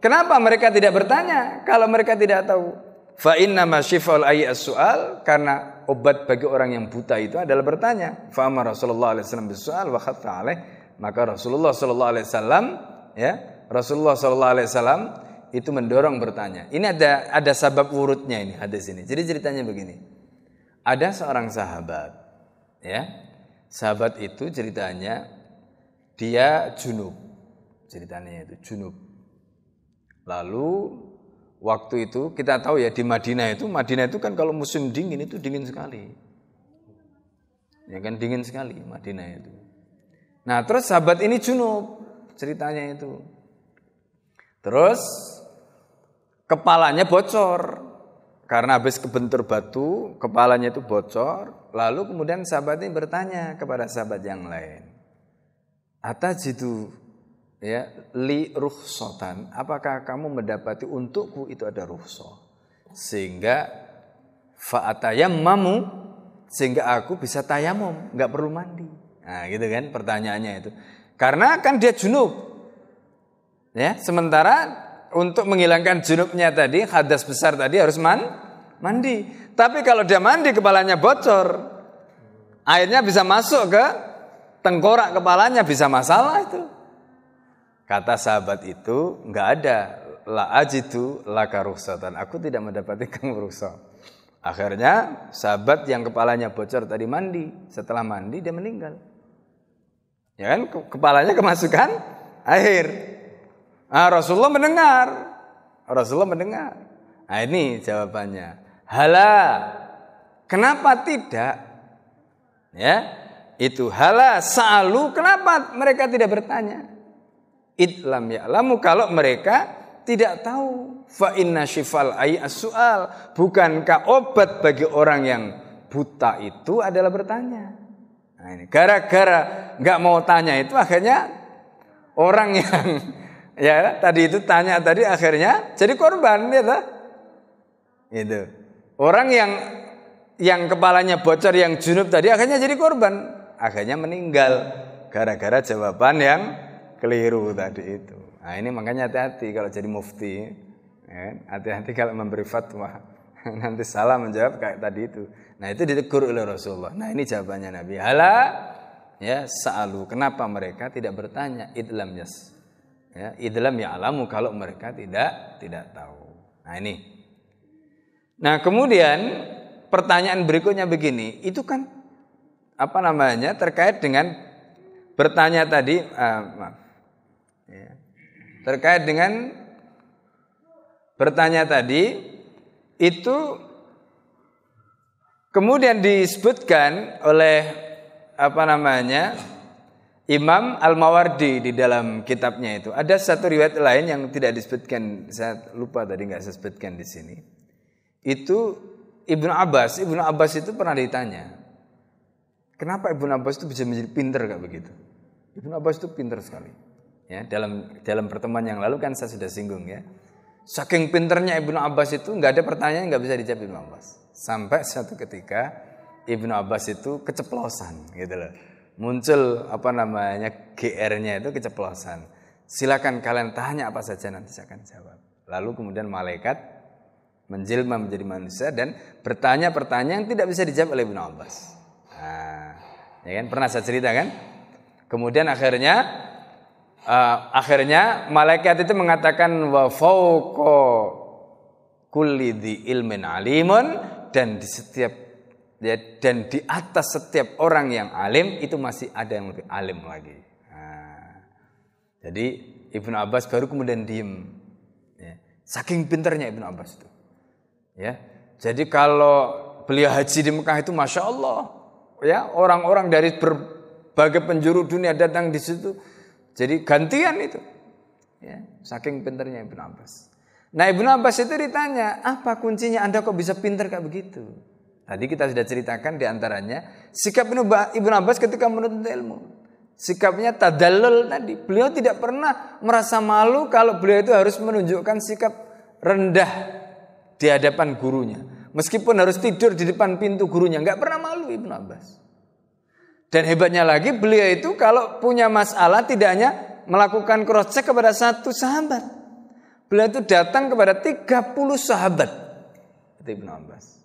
Kenapa mereka tidak bertanya kalau mereka tidak tahu? Fa inna ma syifa'ul as-su'al karena obat bagi orang yang buta itu adalah bertanya. Fa'amar Rasulullah SAW bisual wa khatta alaih. Maka Rasulullah SAW ya, Rasulullah SAW itu mendorong bertanya. Ini ada ada sabab urutnya ini hadis ini. Jadi ceritanya begini. Ada seorang sahabat ya. Sahabat itu ceritanya dia junub. Ceritanya itu junub. Lalu waktu itu kita tahu ya di Madinah itu Madinah itu kan kalau musim dingin itu dingin sekali. Ya kan dingin sekali Madinah itu. Nah, terus sahabat ini junub ceritanya itu. Terus kepalanya bocor. Karena habis kebentur batu, kepalanya itu bocor. Lalu kemudian sahabat ini bertanya kepada sahabat yang lain. Atajidu ya li ruhsotan apakah kamu mendapati untukku itu ada ruhso sehingga mamu sehingga aku bisa tayamum nggak perlu mandi. Nah gitu kan pertanyaannya itu. Karena kan dia junub. Ya sementara untuk menghilangkan junubnya tadi hadas besar tadi harus man mandi. Tapi kalau dia mandi kepalanya bocor. Airnya bisa masuk ke tengkorak kepalanya bisa masalah itu Kata sahabat itu nggak ada la ajitu laka ruhsatan. Aku tidak mendapati kamu rukhsah. Akhirnya sahabat yang kepalanya bocor tadi mandi. Setelah mandi dia meninggal. Ya kan kepalanya kemasukan air. Nah, Rasulullah mendengar. Rasulullah mendengar. Nah, ini jawabannya. Hala. Kenapa tidak? Ya. Itu hala sa'alu kenapa mereka tidak bertanya? Idlam ya'lamu. Kalau mereka tidak tahu. Fa inna syifal ay as-su'al. Bukankah obat bagi orang yang buta itu adalah bertanya? Nah ini gara-gara nggak mau tanya itu akhirnya orang yang ya tadi itu tanya tadi akhirnya jadi korban ya itu orang yang yang kepalanya bocor yang junub tadi akhirnya jadi korban. Akhirnya meninggal gara-gara jawaban yang keliru tadi itu. Nah ini makanya hati-hati kalau jadi mufti. Ya, hati-hati kalau memberi fatwa. Nanti salah menjawab kayak tadi itu. Nah itu ditegur oleh Rasulullah. Nah ini jawabannya Nabi. Hala ya sa'alu. Kenapa mereka tidak bertanya? Idlam yas. Ya, idlam ya alamu kalau mereka tidak tidak tahu. Nah ini. Nah kemudian pertanyaan berikutnya begini. Itu kan apa namanya terkait dengan bertanya tadi. Uh, maaf Ya. Terkait dengan bertanya tadi itu kemudian disebutkan oleh apa namanya Imam Al-Mawardi di dalam kitabnya itu. Ada satu riwayat lain yang tidak disebutkan, saya lupa tadi nggak saya sebutkan di sini. Itu Ibnu Abbas, Ibnu Abbas itu pernah ditanya, kenapa Ibnu Abbas itu bisa menjadi pinter kayak begitu? Ibnu Abbas itu pinter sekali. Ya, dalam dalam pertemuan yang lalu kan saya sudah singgung ya. Saking pinternya Ibnu Abbas itu nggak ada pertanyaan nggak bisa dijawab Ibnu Abbas. Sampai suatu ketika Ibnu Abbas itu keceplosan gitu loh. Muncul apa namanya GR-nya itu keceplosan. Silakan kalian tanya apa saja nanti saya akan jawab. Lalu kemudian malaikat menjelma menjadi manusia dan bertanya pertanyaan yang tidak bisa dijawab oleh Ibnu Abbas. Nah, ya kan pernah saya cerita kan? Kemudian akhirnya uh, akhirnya malaikat itu mengatakan wa fauqa kulli di ilmin alimun dan di setiap ya, dan di atas setiap orang yang alim itu masih ada yang lebih alim lagi. Nah, jadi Ibnu Abbas baru kemudian diem. Ya. Saking pinternya Ibnu Abbas itu. Ya. Jadi kalau beliau haji di Mekah itu masya Allah, ya orang-orang dari berbagai penjuru dunia datang di situ jadi gantian itu. Ya, saking pinternya Ibnu Abbas. Nah Ibnu Abbas itu ditanya, apa kuncinya Anda kok bisa pinter kayak begitu? Tadi kita sudah ceritakan di antaranya sikap Ibnu Abbas ketika menuntut ilmu. Sikapnya tadallul tadi. Beliau tidak pernah merasa malu kalau beliau itu harus menunjukkan sikap rendah di hadapan gurunya. Meskipun harus tidur di depan pintu gurunya, nggak pernah malu Ibnu Abbas. Dan hebatnya lagi beliau itu kalau punya masalah tidak hanya melakukan cross check kepada satu sahabat. Beliau itu datang kepada 30 sahabat. Ibnu Abbas.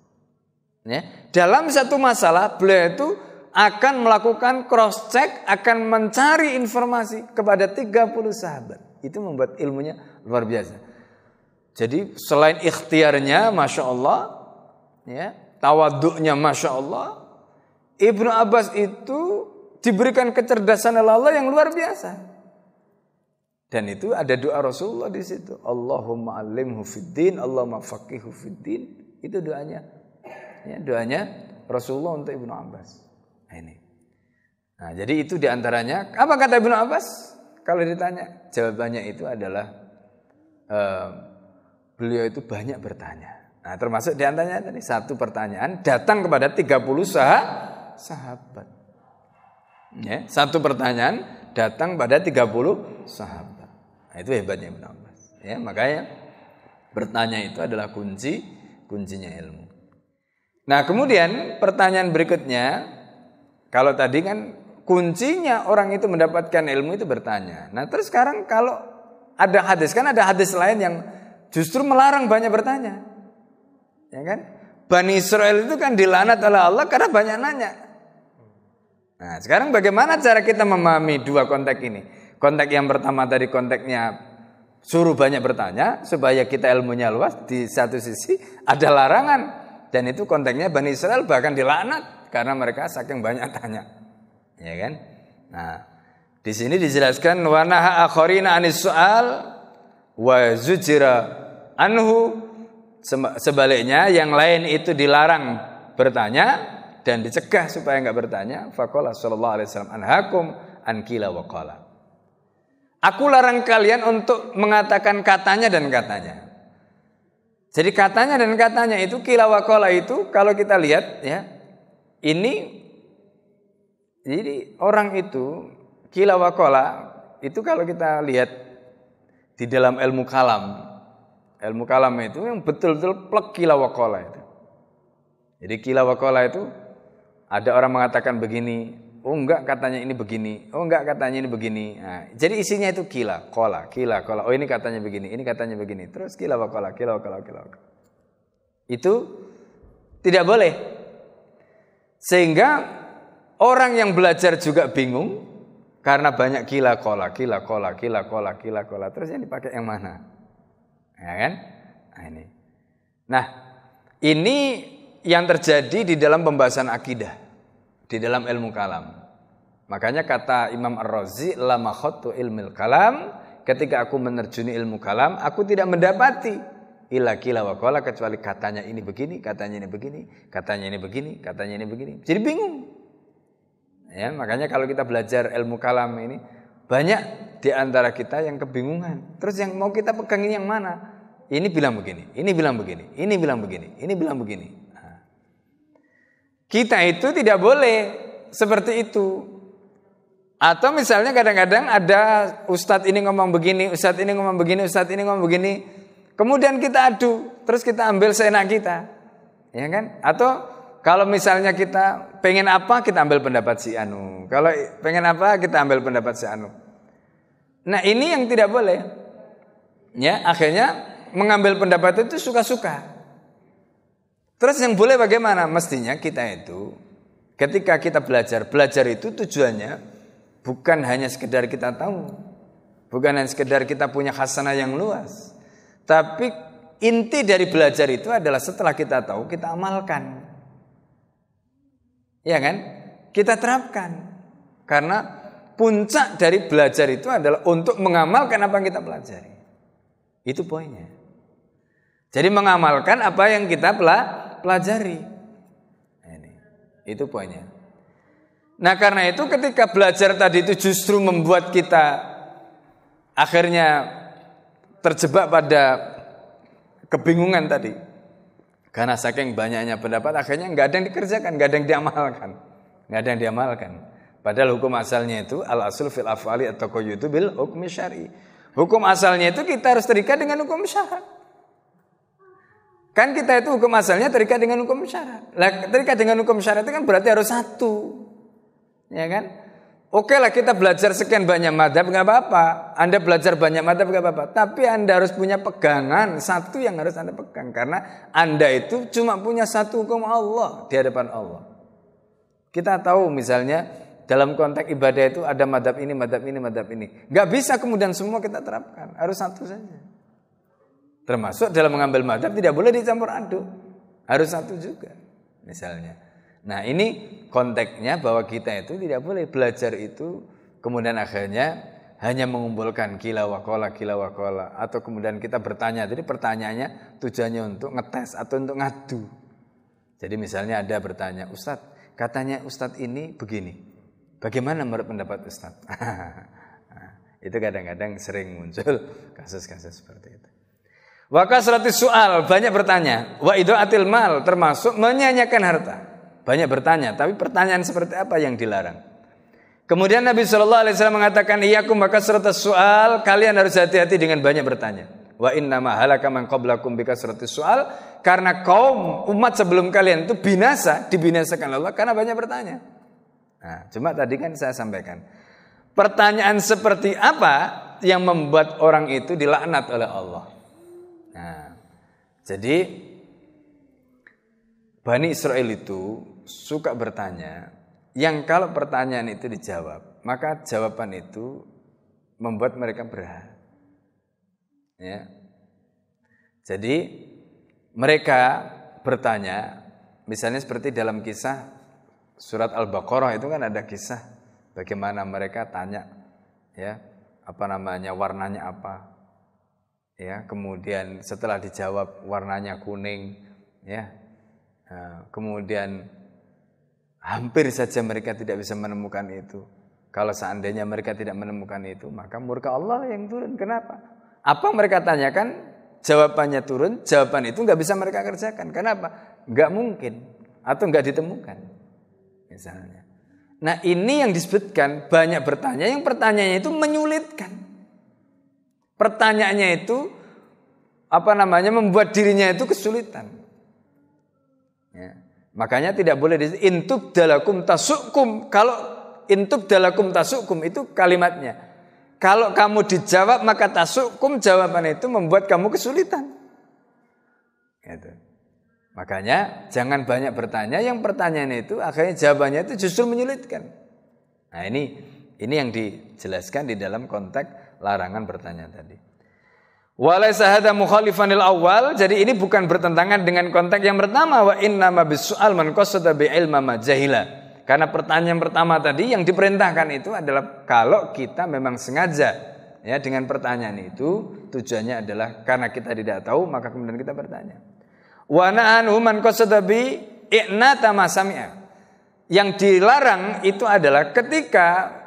Ya. Dalam satu masalah beliau itu akan melakukan cross check, akan mencari informasi kepada 30 sahabat. Itu membuat ilmunya luar biasa. Jadi selain ikhtiarnya Masya Allah, ya, tawaduknya Masya Allah, Ibnu Abbas itu diberikan kecerdasan oleh Allah yang luar biasa. Dan itu ada doa Rasulullah di situ. Allahumma alimhu fiddin, Allahumma faqihu fiddin. Itu doanya. Ya, doanya Rasulullah untuk Ibnu Abbas. Nah, ini. Nah, jadi itu di antaranya. Apa kata Ibnu Abbas? Kalau ditanya, jawabannya itu adalah uh, beliau itu banyak bertanya. Nah, termasuk di antaranya tadi satu pertanyaan datang kepada 30 sahabat sahabat. Ya, satu pertanyaan datang pada 30 sahabat. Nah, itu hebatnya Ibn Abbas. Ya, makanya bertanya itu adalah kunci kuncinya ilmu. Nah, kemudian pertanyaan berikutnya kalau tadi kan kuncinya orang itu mendapatkan ilmu itu bertanya. Nah, terus sekarang kalau ada hadis kan ada hadis lain yang justru melarang banyak bertanya. Ya kan? Bani Israel itu kan dilanat oleh Allah karena banyak nanya. Nah, sekarang bagaimana cara kita memahami dua konteks ini? Konteks yang pertama tadi konteksnya suruh banyak bertanya supaya kita ilmunya luas. Di satu sisi ada larangan dan itu konteksnya Bani Israel bahkan dilaknat karena mereka saking banyak tanya. Ya kan? Nah, di sini dijelaskan wanaha akharina anis soal wa zujira anhu sebaliknya yang lain itu dilarang bertanya dan dicegah supaya nggak bertanya faqala sallallahu alaihi wasallam anhakum an kila wa qala Aku larang kalian untuk mengatakan katanya dan katanya. Jadi katanya dan katanya itu kilawakola itu kalau kita lihat ya ini jadi orang itu kilawakola itu kalau kita lihat di dalam ilmu kalam ilmu kalam itu yang betul-betul plek kilawakola itu. Jadi kilawakola itu ada orang mengatakan begini, Oh enggak katanya ini begini. Oh enggak katanya ini begini. Nah, jadi isinya itu kila, kola, kila, kola. Oh ini katanya begini, ini katanya begini. Terus kila wakola, kila wakola, kila. Itu tidak boleh. Sehingga orang yang belajar juga bingung karena banyak kila kola, kila kola, kila kola, kila kola. Terus yang dipakai yang mana? Ya kan? Nah ini. Nah, ini yang terjadi di dalam pembahasan akidah di dalam ilmu kalam. Makanya kata Imam Ar-Razi, lama khotu ilmil kalam, ketika aku menerjuni ilmu kalam, aku tidak mendapati ila kila wa kola, kecuali katanya ini begini, katanya ini begini, katanya ini begini, katanya ini begini. Jadi bingung. Ya, makanya kalau kita belajar ilmu kalam ini banyak di antara kita yang kebingungan. Terus yang mau kita pegang ini yang mana? Ini bilang begini, ini bilang begini, ini bilang begini, ini bilang begini. Kita itu tidak boleh seperti itu. Atau misalnya kadang-kadang ada ustadz ini ngomong begini, ustadz ini ngomong begini, ustadz ini ngomong begini. Kemudian kita adu, terus kita ambil seenak kita. Ya kan? Atau kalau misalnya kita pengen apa, kita ambil pendapat si Anu. Kalau pengen apa, kita ambil pendapat si Anu. Nah ini yang tidak boleh. Ya, akhirnya mengambil pendapat itu suka-suka. Terus yang boleh bagaimana? Mestinya kita itu ketika kita belajar, belajar itu tujuannya bukan hanya sekedar kita tahu, bukan hanya sekedar kita punya khasanah yang luas, tapi inti dari belajar itu adalah setelah kita tahu kita amalkan, ya kan? Kita terapkan, karena puncak dari belajar itu adalah untuk mengamalkan apa yang kita pelajari. Itu poinnya. Jadi mengamalkan apa yang kita pelajari pelajari. Nah, ini, itu poinnya. Nah karena itu ketika belajar tadi itu justru membuat kita akhirnya terjebak pada kebingungan tadi. Karena saking banyaknya pendapat akhirnya nggak ada yang dikerjakan, nggak ada yang diamalkan, nggak ada yang diamalkan. Padahal hukum asalnya itu al asul fil afali atau koyutu bil hukum syari. Hukum asalnya itu kita harus terikat dengan hukum syarat. Kan kita itu hukum asalnya terikat dengan hukum syarat. Lah, terikat dengan hukum syarat itu kan berarti harus satu. Ya kan? Oke lah kita belajar sekian banyak madhab nggak apa-apa. Anda belajar banyak madhab nggak apa-apa. Tapi Anda harus punya pegangan satu yang harus Anda pegang karena Anda itu cuma punya satu hukum Allah di hadapan Allah. Kita tahu misalnya dalam konteks ibadah itu ada madhab ini, madhab ini, madhab ini. Nggak bisa kemudian semua kita terapkan. Harus satu saja. Termasuk dalam mengambil madhab tidak boleh dicampur aduk. Harus satu juga misalnya. Nah ini konteksnya bahwa kita itu tidak boleh belajar itu kemudian akhirnya hanya mengumpulkan kila wakola kila wakola atau kemudian kita bertanya. Jadi pertanyaannya tujuannya untuk ngetes atau untuk ngadu. Jadi misalnya ada bertanya, Ustadz katanya Ustadz ini begini. Bagaimana menurut pendapat Ustadz? itu kadang-kadang sering muncul kasus-kasus seperti itu. Wa kasratis soal, banyak bertanya. Wa atil mal, termasuk menyanyikan harta. Banyak bertanya, tapi pertanyaan seperti apa yang dilarang? Kemudian Nabi Shallallahu Alaihi Wasallam mengatakan, iya aku maka serta soal kalian harus hati-hati dengan banyak bertanya. Wa inna ma halaka man qablakum bika soal karena kaum umat sebelum kalian itu binasa, dibinasakan Allah karena banyak bertanya. Nah, cuma tadi kan saya sampaikan. Pertanyaan seperti apa yang membuat orang itu dilaknat oleh Allah? Jadi Bani Israel itu suka bertanya yang kalau pertanyaan itu dijawab, maka jawaban itu membuat mereka berhak. Ya. Jadi mereka bertanya, misalnya seperti dalam kisah surat Al-Baqarah itu kan ada kisah bagaimana mereka tanya ya, apa namanya warnanya apa. Ya, kemudian setelah dijawab warnanya kuning ya. Nah, kemudian Hampir saja mereka tidak bisa menemukan itu. Kalau seandainya mereka tidak menemukan itu, maka murka Allah yang turun. Kenapa? Apa mereka tanyakan, jawabannya turun, jawaban itu nggak bisa mereka kerjakan. Kenapa? Nggak mungkin atau nggak ditemukan. Misalnya. Nah ini yang disebutkan banyak bertanya, yang pertanyaannya itu menyulitkan. Pertanyaannya itu apa namanya membuat dirinya itu kesulitan. Ya. Makanya tidak boleh di intub dalakum tasukum. Kalau intub dalakum tasukum itu kalimatnya. Kalau kamu dijawab maka tasukum jawaban itu membuat kamu kesulitan. Gitu. Makanya jangan banyak bertanya. Yang pertanyaan itu akhirnya jawabannya itu justru menyulitkan. Nah ini ini yang dijelaskan di dalam konteks larangan bertanya tadi. Walaysa mukhalifanil awal. Jadi ini bukan bertentangan dengan konteks yang pertama wa inna bisu'al man qasada. Karena pertanyaan pertama tadi yang diperintahkan itu adalah kalau kita memang sengaja ya dengan pertanyaan itu tujuannya adalah karena kita tidak tahu maka kemudian kita bertanya. Wa na'anhu man qasada bi i'nata Yang dilarang itu adalah ketika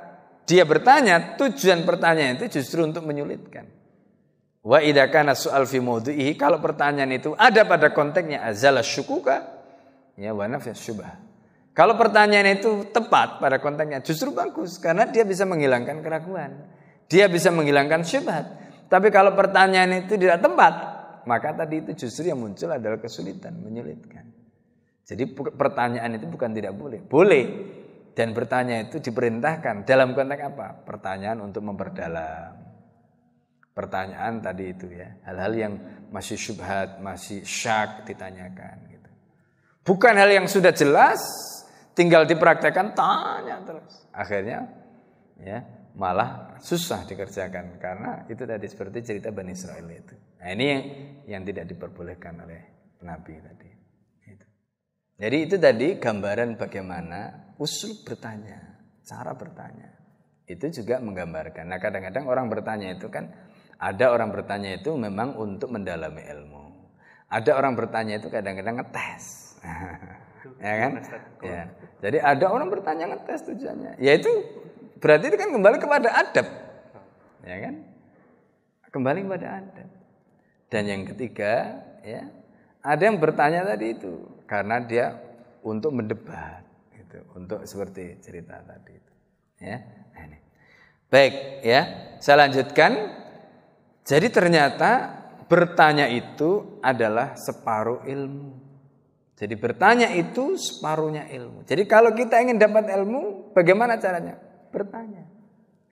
dia bertanya tujuan pertanyaan itu justru untuk menyulitkan. Wa idza kana su'al fi mawdu'ihi kalau pertanyaan itu ada pada konteksnya azala syukuka ya wa syubah. Kalau pertanyaan itu tepat pada konteksnya justru bagus karena dia bisa menghilangkan keraguan. Dia bisa menghilangkan syubhat. Tapi kalau pertanyaan itu tidak tepat, maka tadi itu justru yang muncul adalah kesulitan, menyulitkan. Jadi pertanyaan itu bukan tidak boleh, boleh. Dan bertanya itu diperintahkan dalam konteks apa? Pertanyaan untuk memperdalam pertanyaan tadi itu ya. Hal-hal yang masih syubhat, masih syak ditanyakan gitu. Bukan hal yang sudah jelas, tinggal dipraktekkan tanya terus. Akhirnya ya malah susah dikerjakan karena itu tadi seperti cerita Bani Israel itu. Nah, ini yang yang tidak diperbolehkan oleh Nabi tadi. Jadi itu tadi gambaran bagaimana usul bertanya, cara bertanya. Itu juga menggambarkan. Nah kadang-kadang orang bertanya itu kan ada orang bertanya itu memang untuk mendalami ilmu. Ada orang bertanya itu kadang-kadang ngetes. ya kan? Ya. Jadi ada orang bertanya ngetes tujuannya. Ya itu berarti itu kan kembali kepada adab. Ya kan? Kembali kepada adab. Dan yang ketiga, ya, ada yang bertanya tadi itu karena dia untuk mendebat gitu, untuk seperti cerita tadi itu. Ya. Nah, ini. Baik, ya. Saya lanjutkan jadi ternyata bertanya itu adalah separuh ilmu. Jadi bertanya itu separuhnya ilmu. Jadi kalau kita ingin dapat ilmu, bagaimana caranya? Bertanya.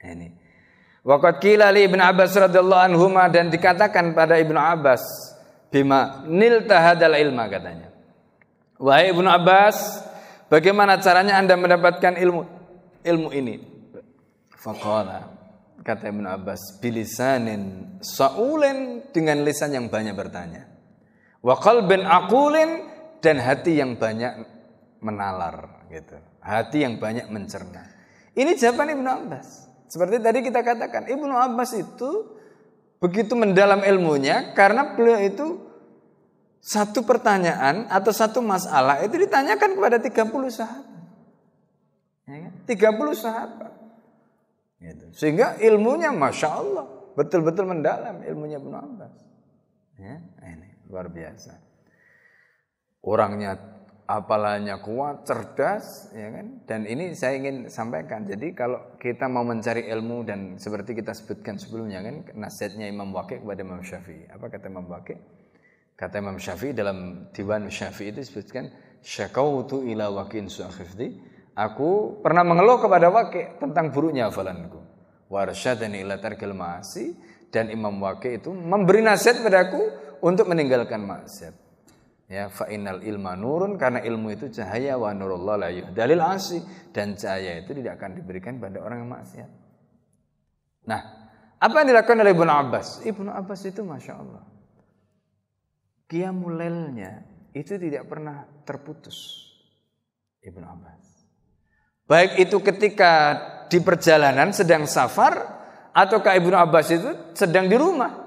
Nah, ini. Waqat kila li Ibnu Abbas radhiyallahu anhu dan dikatakan pada Ibnu Abbas bima nil tahadal ilma katanya. Wahai Ibnu Abbas, bagaimana caranya Anda mendapatkan ilmu ilmu ini? Faqala kata Ibnu Abbas bilisanin saulen dengan lisan yang banyak bertanya. Wa qalbin aqulin dan hati yang banyak menalar gitu. Hati yang banyak mencerna. Ini jawaban Ibnu Abbas. Seperti tadi kita katakan Ibnu Abbas itu begitu mendalam ilmunya karena beliau itu satu pertanyaan atau satu masalah itu ditanyakan kepada 30 sahabat. Ya kan? 30 sahabat. Gitu. Sehingga ilmunya masya Allah betul-betul mendalam ilmunya Ibnu Abbas. Ya, ini luar biasa. Orangnya apalanya kuat, cerdas, ya kan? Dan ini saya ingin sampaikan. Jadi kalau kita mau mencari ilmu dan seperti kita sebutkan sebelumnya kan nasihatnya Imam Waqi kepada Imam Syafi'i. Apa kata Imam Waqi? Kata Imam Syafi'i dalam Diwan Syafi'i itu disebutkan syakautu ila waqin su'akhifdi. Aku pernah mengeluh kepada Waqi tentang buruknya hafalanku. Warsyadani ila tarkil ma'asi dan Imam Waqi itu memberi nasihat padaku untuk meninggalkan maksiat. Ya, fa innal ilma nurun karena ilmu itu cahaya wa nurullah la dalil asi dan cahaya itu tidak akan diberikan pada orang yang maksiat. Nah, apa yang dilakukan oleh Ibnu Abbas? Ibnu Abbas itu masya Allah, kiamulelnya itu tidak pernah terputus. Ibnu Abbas. Baik itu ketika di perjalanan sedang safar ataukah Ibnu Abbas itu sedang di rumah.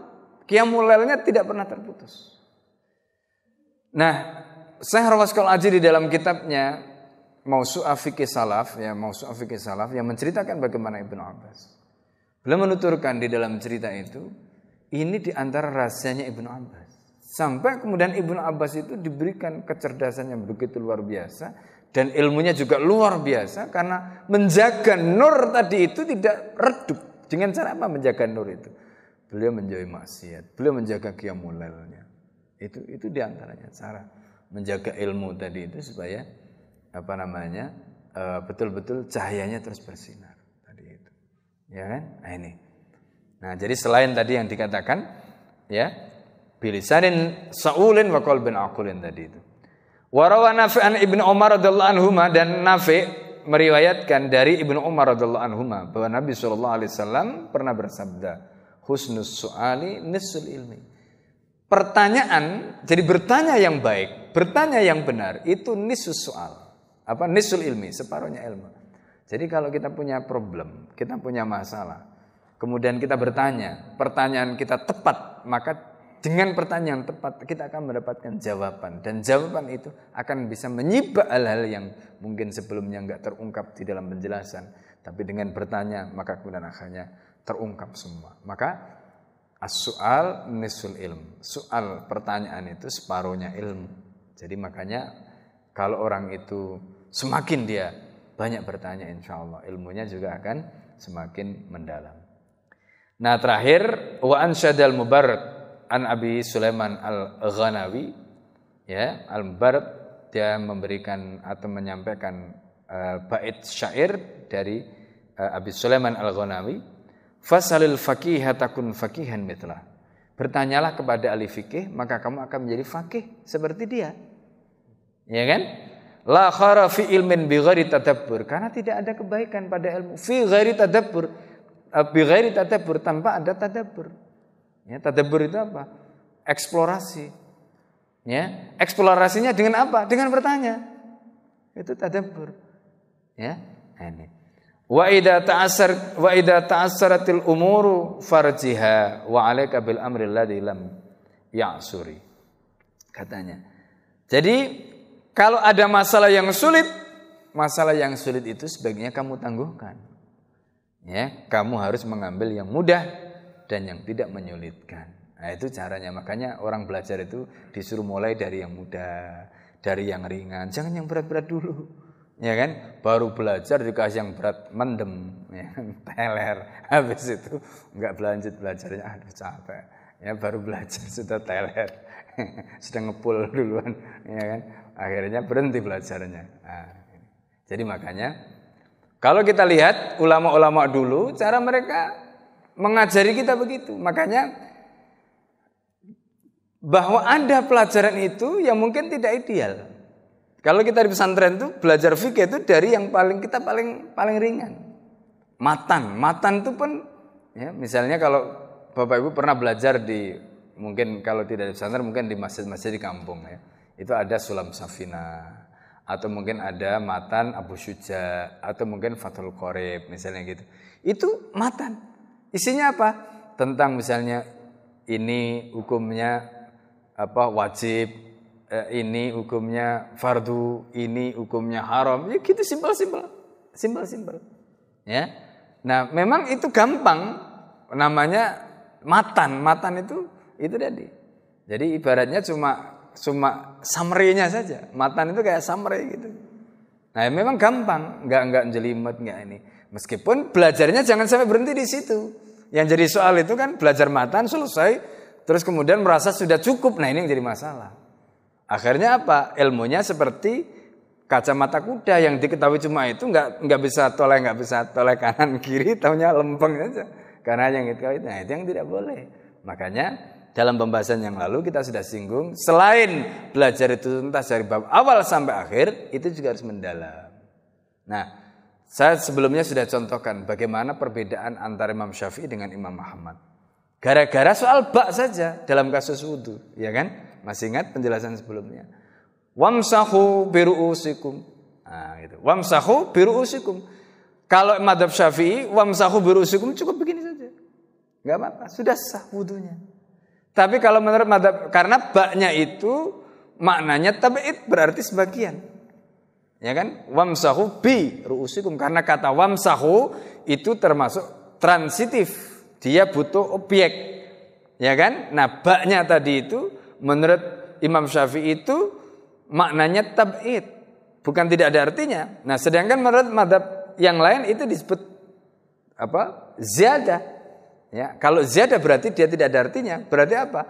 Kiamulelnya tidak pernah terputus. Nah, saya Rawaskal Aji di dalam kitabnya Mausu'ah Fikih Salaf, ya Mausu'ah Fikih Salaf yang menceritakan bagaimana Ibnu Abbas. Beliau menuturkan di dalam cerita itu, ini di antara rahasianya Ibnu Abbas. Sampai kemudian Ibnu Abbas itu diberikan kecerdasan yang begitu luar biasa dan ilmunya juga luar biasa karena menjaga nur tadi itu tidak redup. Dengan cara apa menjaga nur itu? Beliau menjauhi maksiat, beliau menjaga qiyamulailnya. Itu itu di antaranya cara menjaga ilmu tadi itu supaya apa namanya eh, betul-betul cahayanya terus bersinar tadi itu, ya kan? Nah ini. Nah jadi selain tadi yang dikatakan ya bilisanin saulin wa qalbin aqulin tadi itu. Warawa Nafi an Ibnu Umar radhiyallahu anhu dan Nafi meriwayatkan dari Ibnu Umar radhiyallahu anhu bahwa Nabi sallallahu alaihi wasallam pernah bersabda, "Husnus su'ali nisul ilmi." pertanyaan, jadi bertanya yang baik, bertanya yang benar itu nisus soal. Apa nisul ilmi, separuhnya ilmu. Jadi kalau kita punya problem, kita punya masalah, kemudian kita bertanya, pertanyaan kita tepat, maka dengan pertanyaan tepat kita akan mendapatkan jawaban dan jawaban itu akan bisa menyibak hal-hal yang mungkin sebelumnya nggak terungkap di dalam penjelasan, tapi dengan bertanya maka kemudian akhirnya terungkap semua. Maka As-soal nisul ilm. Soal pertanyaan itu separuhnya ilmu. Jadi makanya kalau orang itu semakin dia banyak bertanya insya Allah ilmunya juga akan semakin mendalam. Nah terakhir wa ansyadal mubarak an Abi Sulaiman al-Ghanawi ya al-Mubarak dia memberikan atau menyampaikan uh, bait syair dari uh, Abi Sulaiman al-Ghanawi Fasalil fakih takun fakihan mitlah. Bertanyalah kepada ahli fikih, maka kamu akan menjadi fakih seperti dia. Ya kan? La khara fi ilmin bi ghairi tadabbur. Karena tidak ada kebaikan pada ilmu fi ghairi tadabbur. Eh, bi ghairi tadabbur tanpa ada tadabbur. Ya, tadabbur itu apa? Eksplorasi. Ya, eksplorasinya dengan apa? Dengan bertanya. Itu tadabbur. Ya, ini. Wa idza ta'assar wa idza ta'assaratil umuru farjiha wa 'alaika bil amri alladhi lam ya'suri. Katanya. Jadi kalau ada masalah yang sulit, masalah yang sulit itu sebaiknya kamu tangguhkan. Ya, kamu harus mengambil yang mudah dan yang tidak menyulitkan. Nah, itu caranya. Makanya orang belajar itu disuruh mulai dari yang mudah, dari yang ringan, jangan yang berat-berat dulu ya kan? Baru belajar dikasih yang berat mendem ya kan? teler. Habis itu nggak berlanjut belajarnya. Aduh capek. Ya baru belajar sudah teler. Sudah ngepul duluan ya kan? Akhirnya berhenti belajarnya. Nah, jadi makanya kalau kita lihat ulama-ulama dulu cara mereka mengajari kita begitu makanya bahwa ada pelajaran itu yang mungkin tidak ideal kalau kita di pesantren itu belajar fikih itu dari yang paling kita paling paling ringan. Matan, matan itu pun ya misalnya kalau Bapak Ibu pernah belajar di mungkin kalau tidak di pesantren mungkin di masjid-masjid di kampung ya. Itu ada sulam safina atau mungkin ada matan Abu Syuja atau mungkin Fathul Qorib misalnya gitu. Itu matan. Isinya apa? Tentang misalnya ini hukumnya apa wajib eh, ini hukumnya fardu, ini hukumnya haram. Ya gitu simpel-simpel. Simpel-simpel. Ya. Nah, memang itu gampang namanya matan. Matan itu itu tadi. Jadi ibaratnya cuma cuma summary-nya saja. Matan itu kayak summary gitu. Nah, memang gampang, nggak nggak jelimet nggak ini. Meskipun belajarnya jangan sampai berhenti di situ. Yang jadi soal itu kan belajar matan selesai, terus kemudian merasa sudah cukup. Nah, ini yang jadi masalah. Akhirnya apa? Ilmunya seperti kacamata kuda yang diketahui cuma itu nggak nggak bisa toleh nggak bisa toleh kanan kiri, tahunya lempeng saja. Karena yang itu, nah itu yang tidak boleh. Makanya dalam pembahasan yang lalu kita sudah singgung, selain belajar itu tuntas dari bab awal sampai akhir, itu juga harus mendalam. Nah, saya sebelumnya sudah contohkan bagaimana perbedaan antara Imam Syafi'i dengan Imam Muhammad. Gara-gara soal bak saja dalam kasus wudhu, ya kan? Masih ingat penjelasan sebelumnya? Wamsahu biru'usikum. Nah, gitu. Wamsahu biru'usikum. Kalau madhab syafi'i, wamsahu biru'usikum cukup begini saja. Gak apa-apa, sudah sah wudhunya. Tapi kalau menurut madhab, karena baknya itu maknanya tabi'id berarti sebagian. Ya kan? Wamsahu bi ru'usikum. Karena kata wamsahu itu termasuk transitif. Dia butuh objek. Ya kan? Nah baknya tadi itu menurut Imam Syafi'i itu maknanya tab'id. Bukan tidak ada artinya. Nah sedangkan menurut madhab yang lain itu disebut apa? Ziyadah. Ya, kalau ziyadah berarti dia tidak ada artinya. Berarti apa?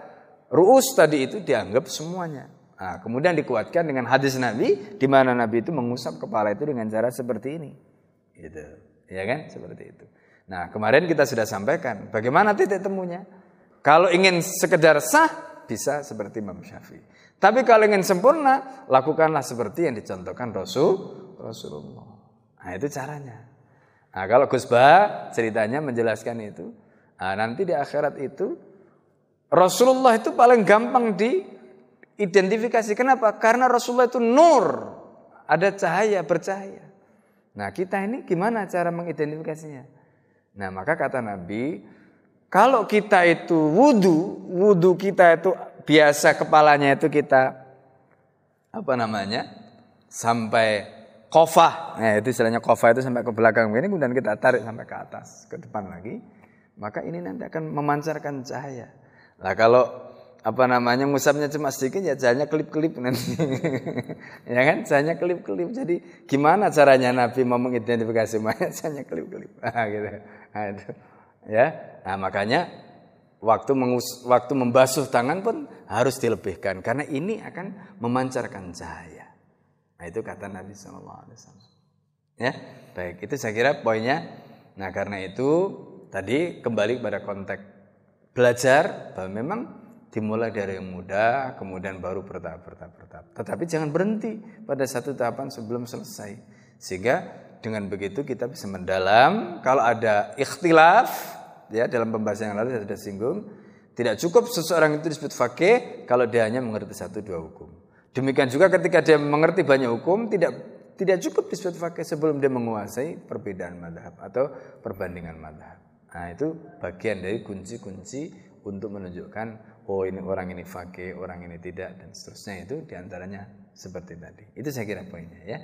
Ru'us tadi itu dianggap semuanya. Nah, kemudian dikuatkan dengan hadis Nabi di mana Nabi itu mengusap kepala itu dengan cara seperti ini. Gitu. Ya kan? Seperti itu. Nah, kemarin kita sudah sampaikan bagaimana titik temunya. Kalau ingin sekedar sah bisa seperti Imam Syafi'i. Tapi kalau ingin sempurna, lakukanlah seperti yang dicontohkan Rasul Rasulullah. Nah, itu caranya. Nah, kalau Gus Bah ceritanya menjelaskan itu, Nah, nanti di akhirat itu Rasulullah itu paling gampang diidentifikasi. Kenapa? Karena Rasulullah itu nur, ada cahaya bercahaya. Nah, kita ini gimana cara mengidentifikasinya? Nah, maka kata Nabi, kalau kita itu wudhu, wudhu kita itu biasa kepalanya itu kita apa namanya? Sampai kofah. Nah, itu istilahnya kofah itu sampai ke belakang ini kemudian kita tarik sampai ke atas, ke depan lagi maka ini nanti akan memancarkan cahaya. Nah kalau apa namanya musabnya cuma sedikit ya cahayanya kelip-kelip nanti. ya kan cahayanya kelip-kelip. Jadi gimana caranya Nabi mau mengidentifikasi mayat cahayanya kelip-kelip. Nah, gitu. Nah, itu. Ya. Nah, makanya waktu mengus, waktu membasuh tangan pun harus dilebihkan karena ini akan memancarkan cahaya. Nah, itu kata Nabi wasallam. Ya. Baik, itu saya kira poinnya. Nah, karena itu tadi kembali pada konteks belajar bahwa memang dimulai dari yang muda, kemudian baru bertahap, bertahap, bertahap. Tetapi jangan berhenti pada satu tahapan sebelum selesai. Sehingga dengan begitu kita bisa mendalam. Kalau ada ikhtilaf, ya dalam pembahasan yang lalu saya sudah singgung, tidak cukup seseorang itu disebut fakih kalau dia hanya mengerti satu dua hukum. Demikian juga ketika dia mengerti banyak hukum, tidak tidak cukup disebut fakih sebelum dia menguasai perbedaan madhab atau perbandingan madhab. Nah itu bagian dari kunci-kunci untuk menunjukkan oh ini orang ini fakih, orang ini tidak dan seterusnya itu di antaranya seperti tadi. Itu saya kira poinnya ya.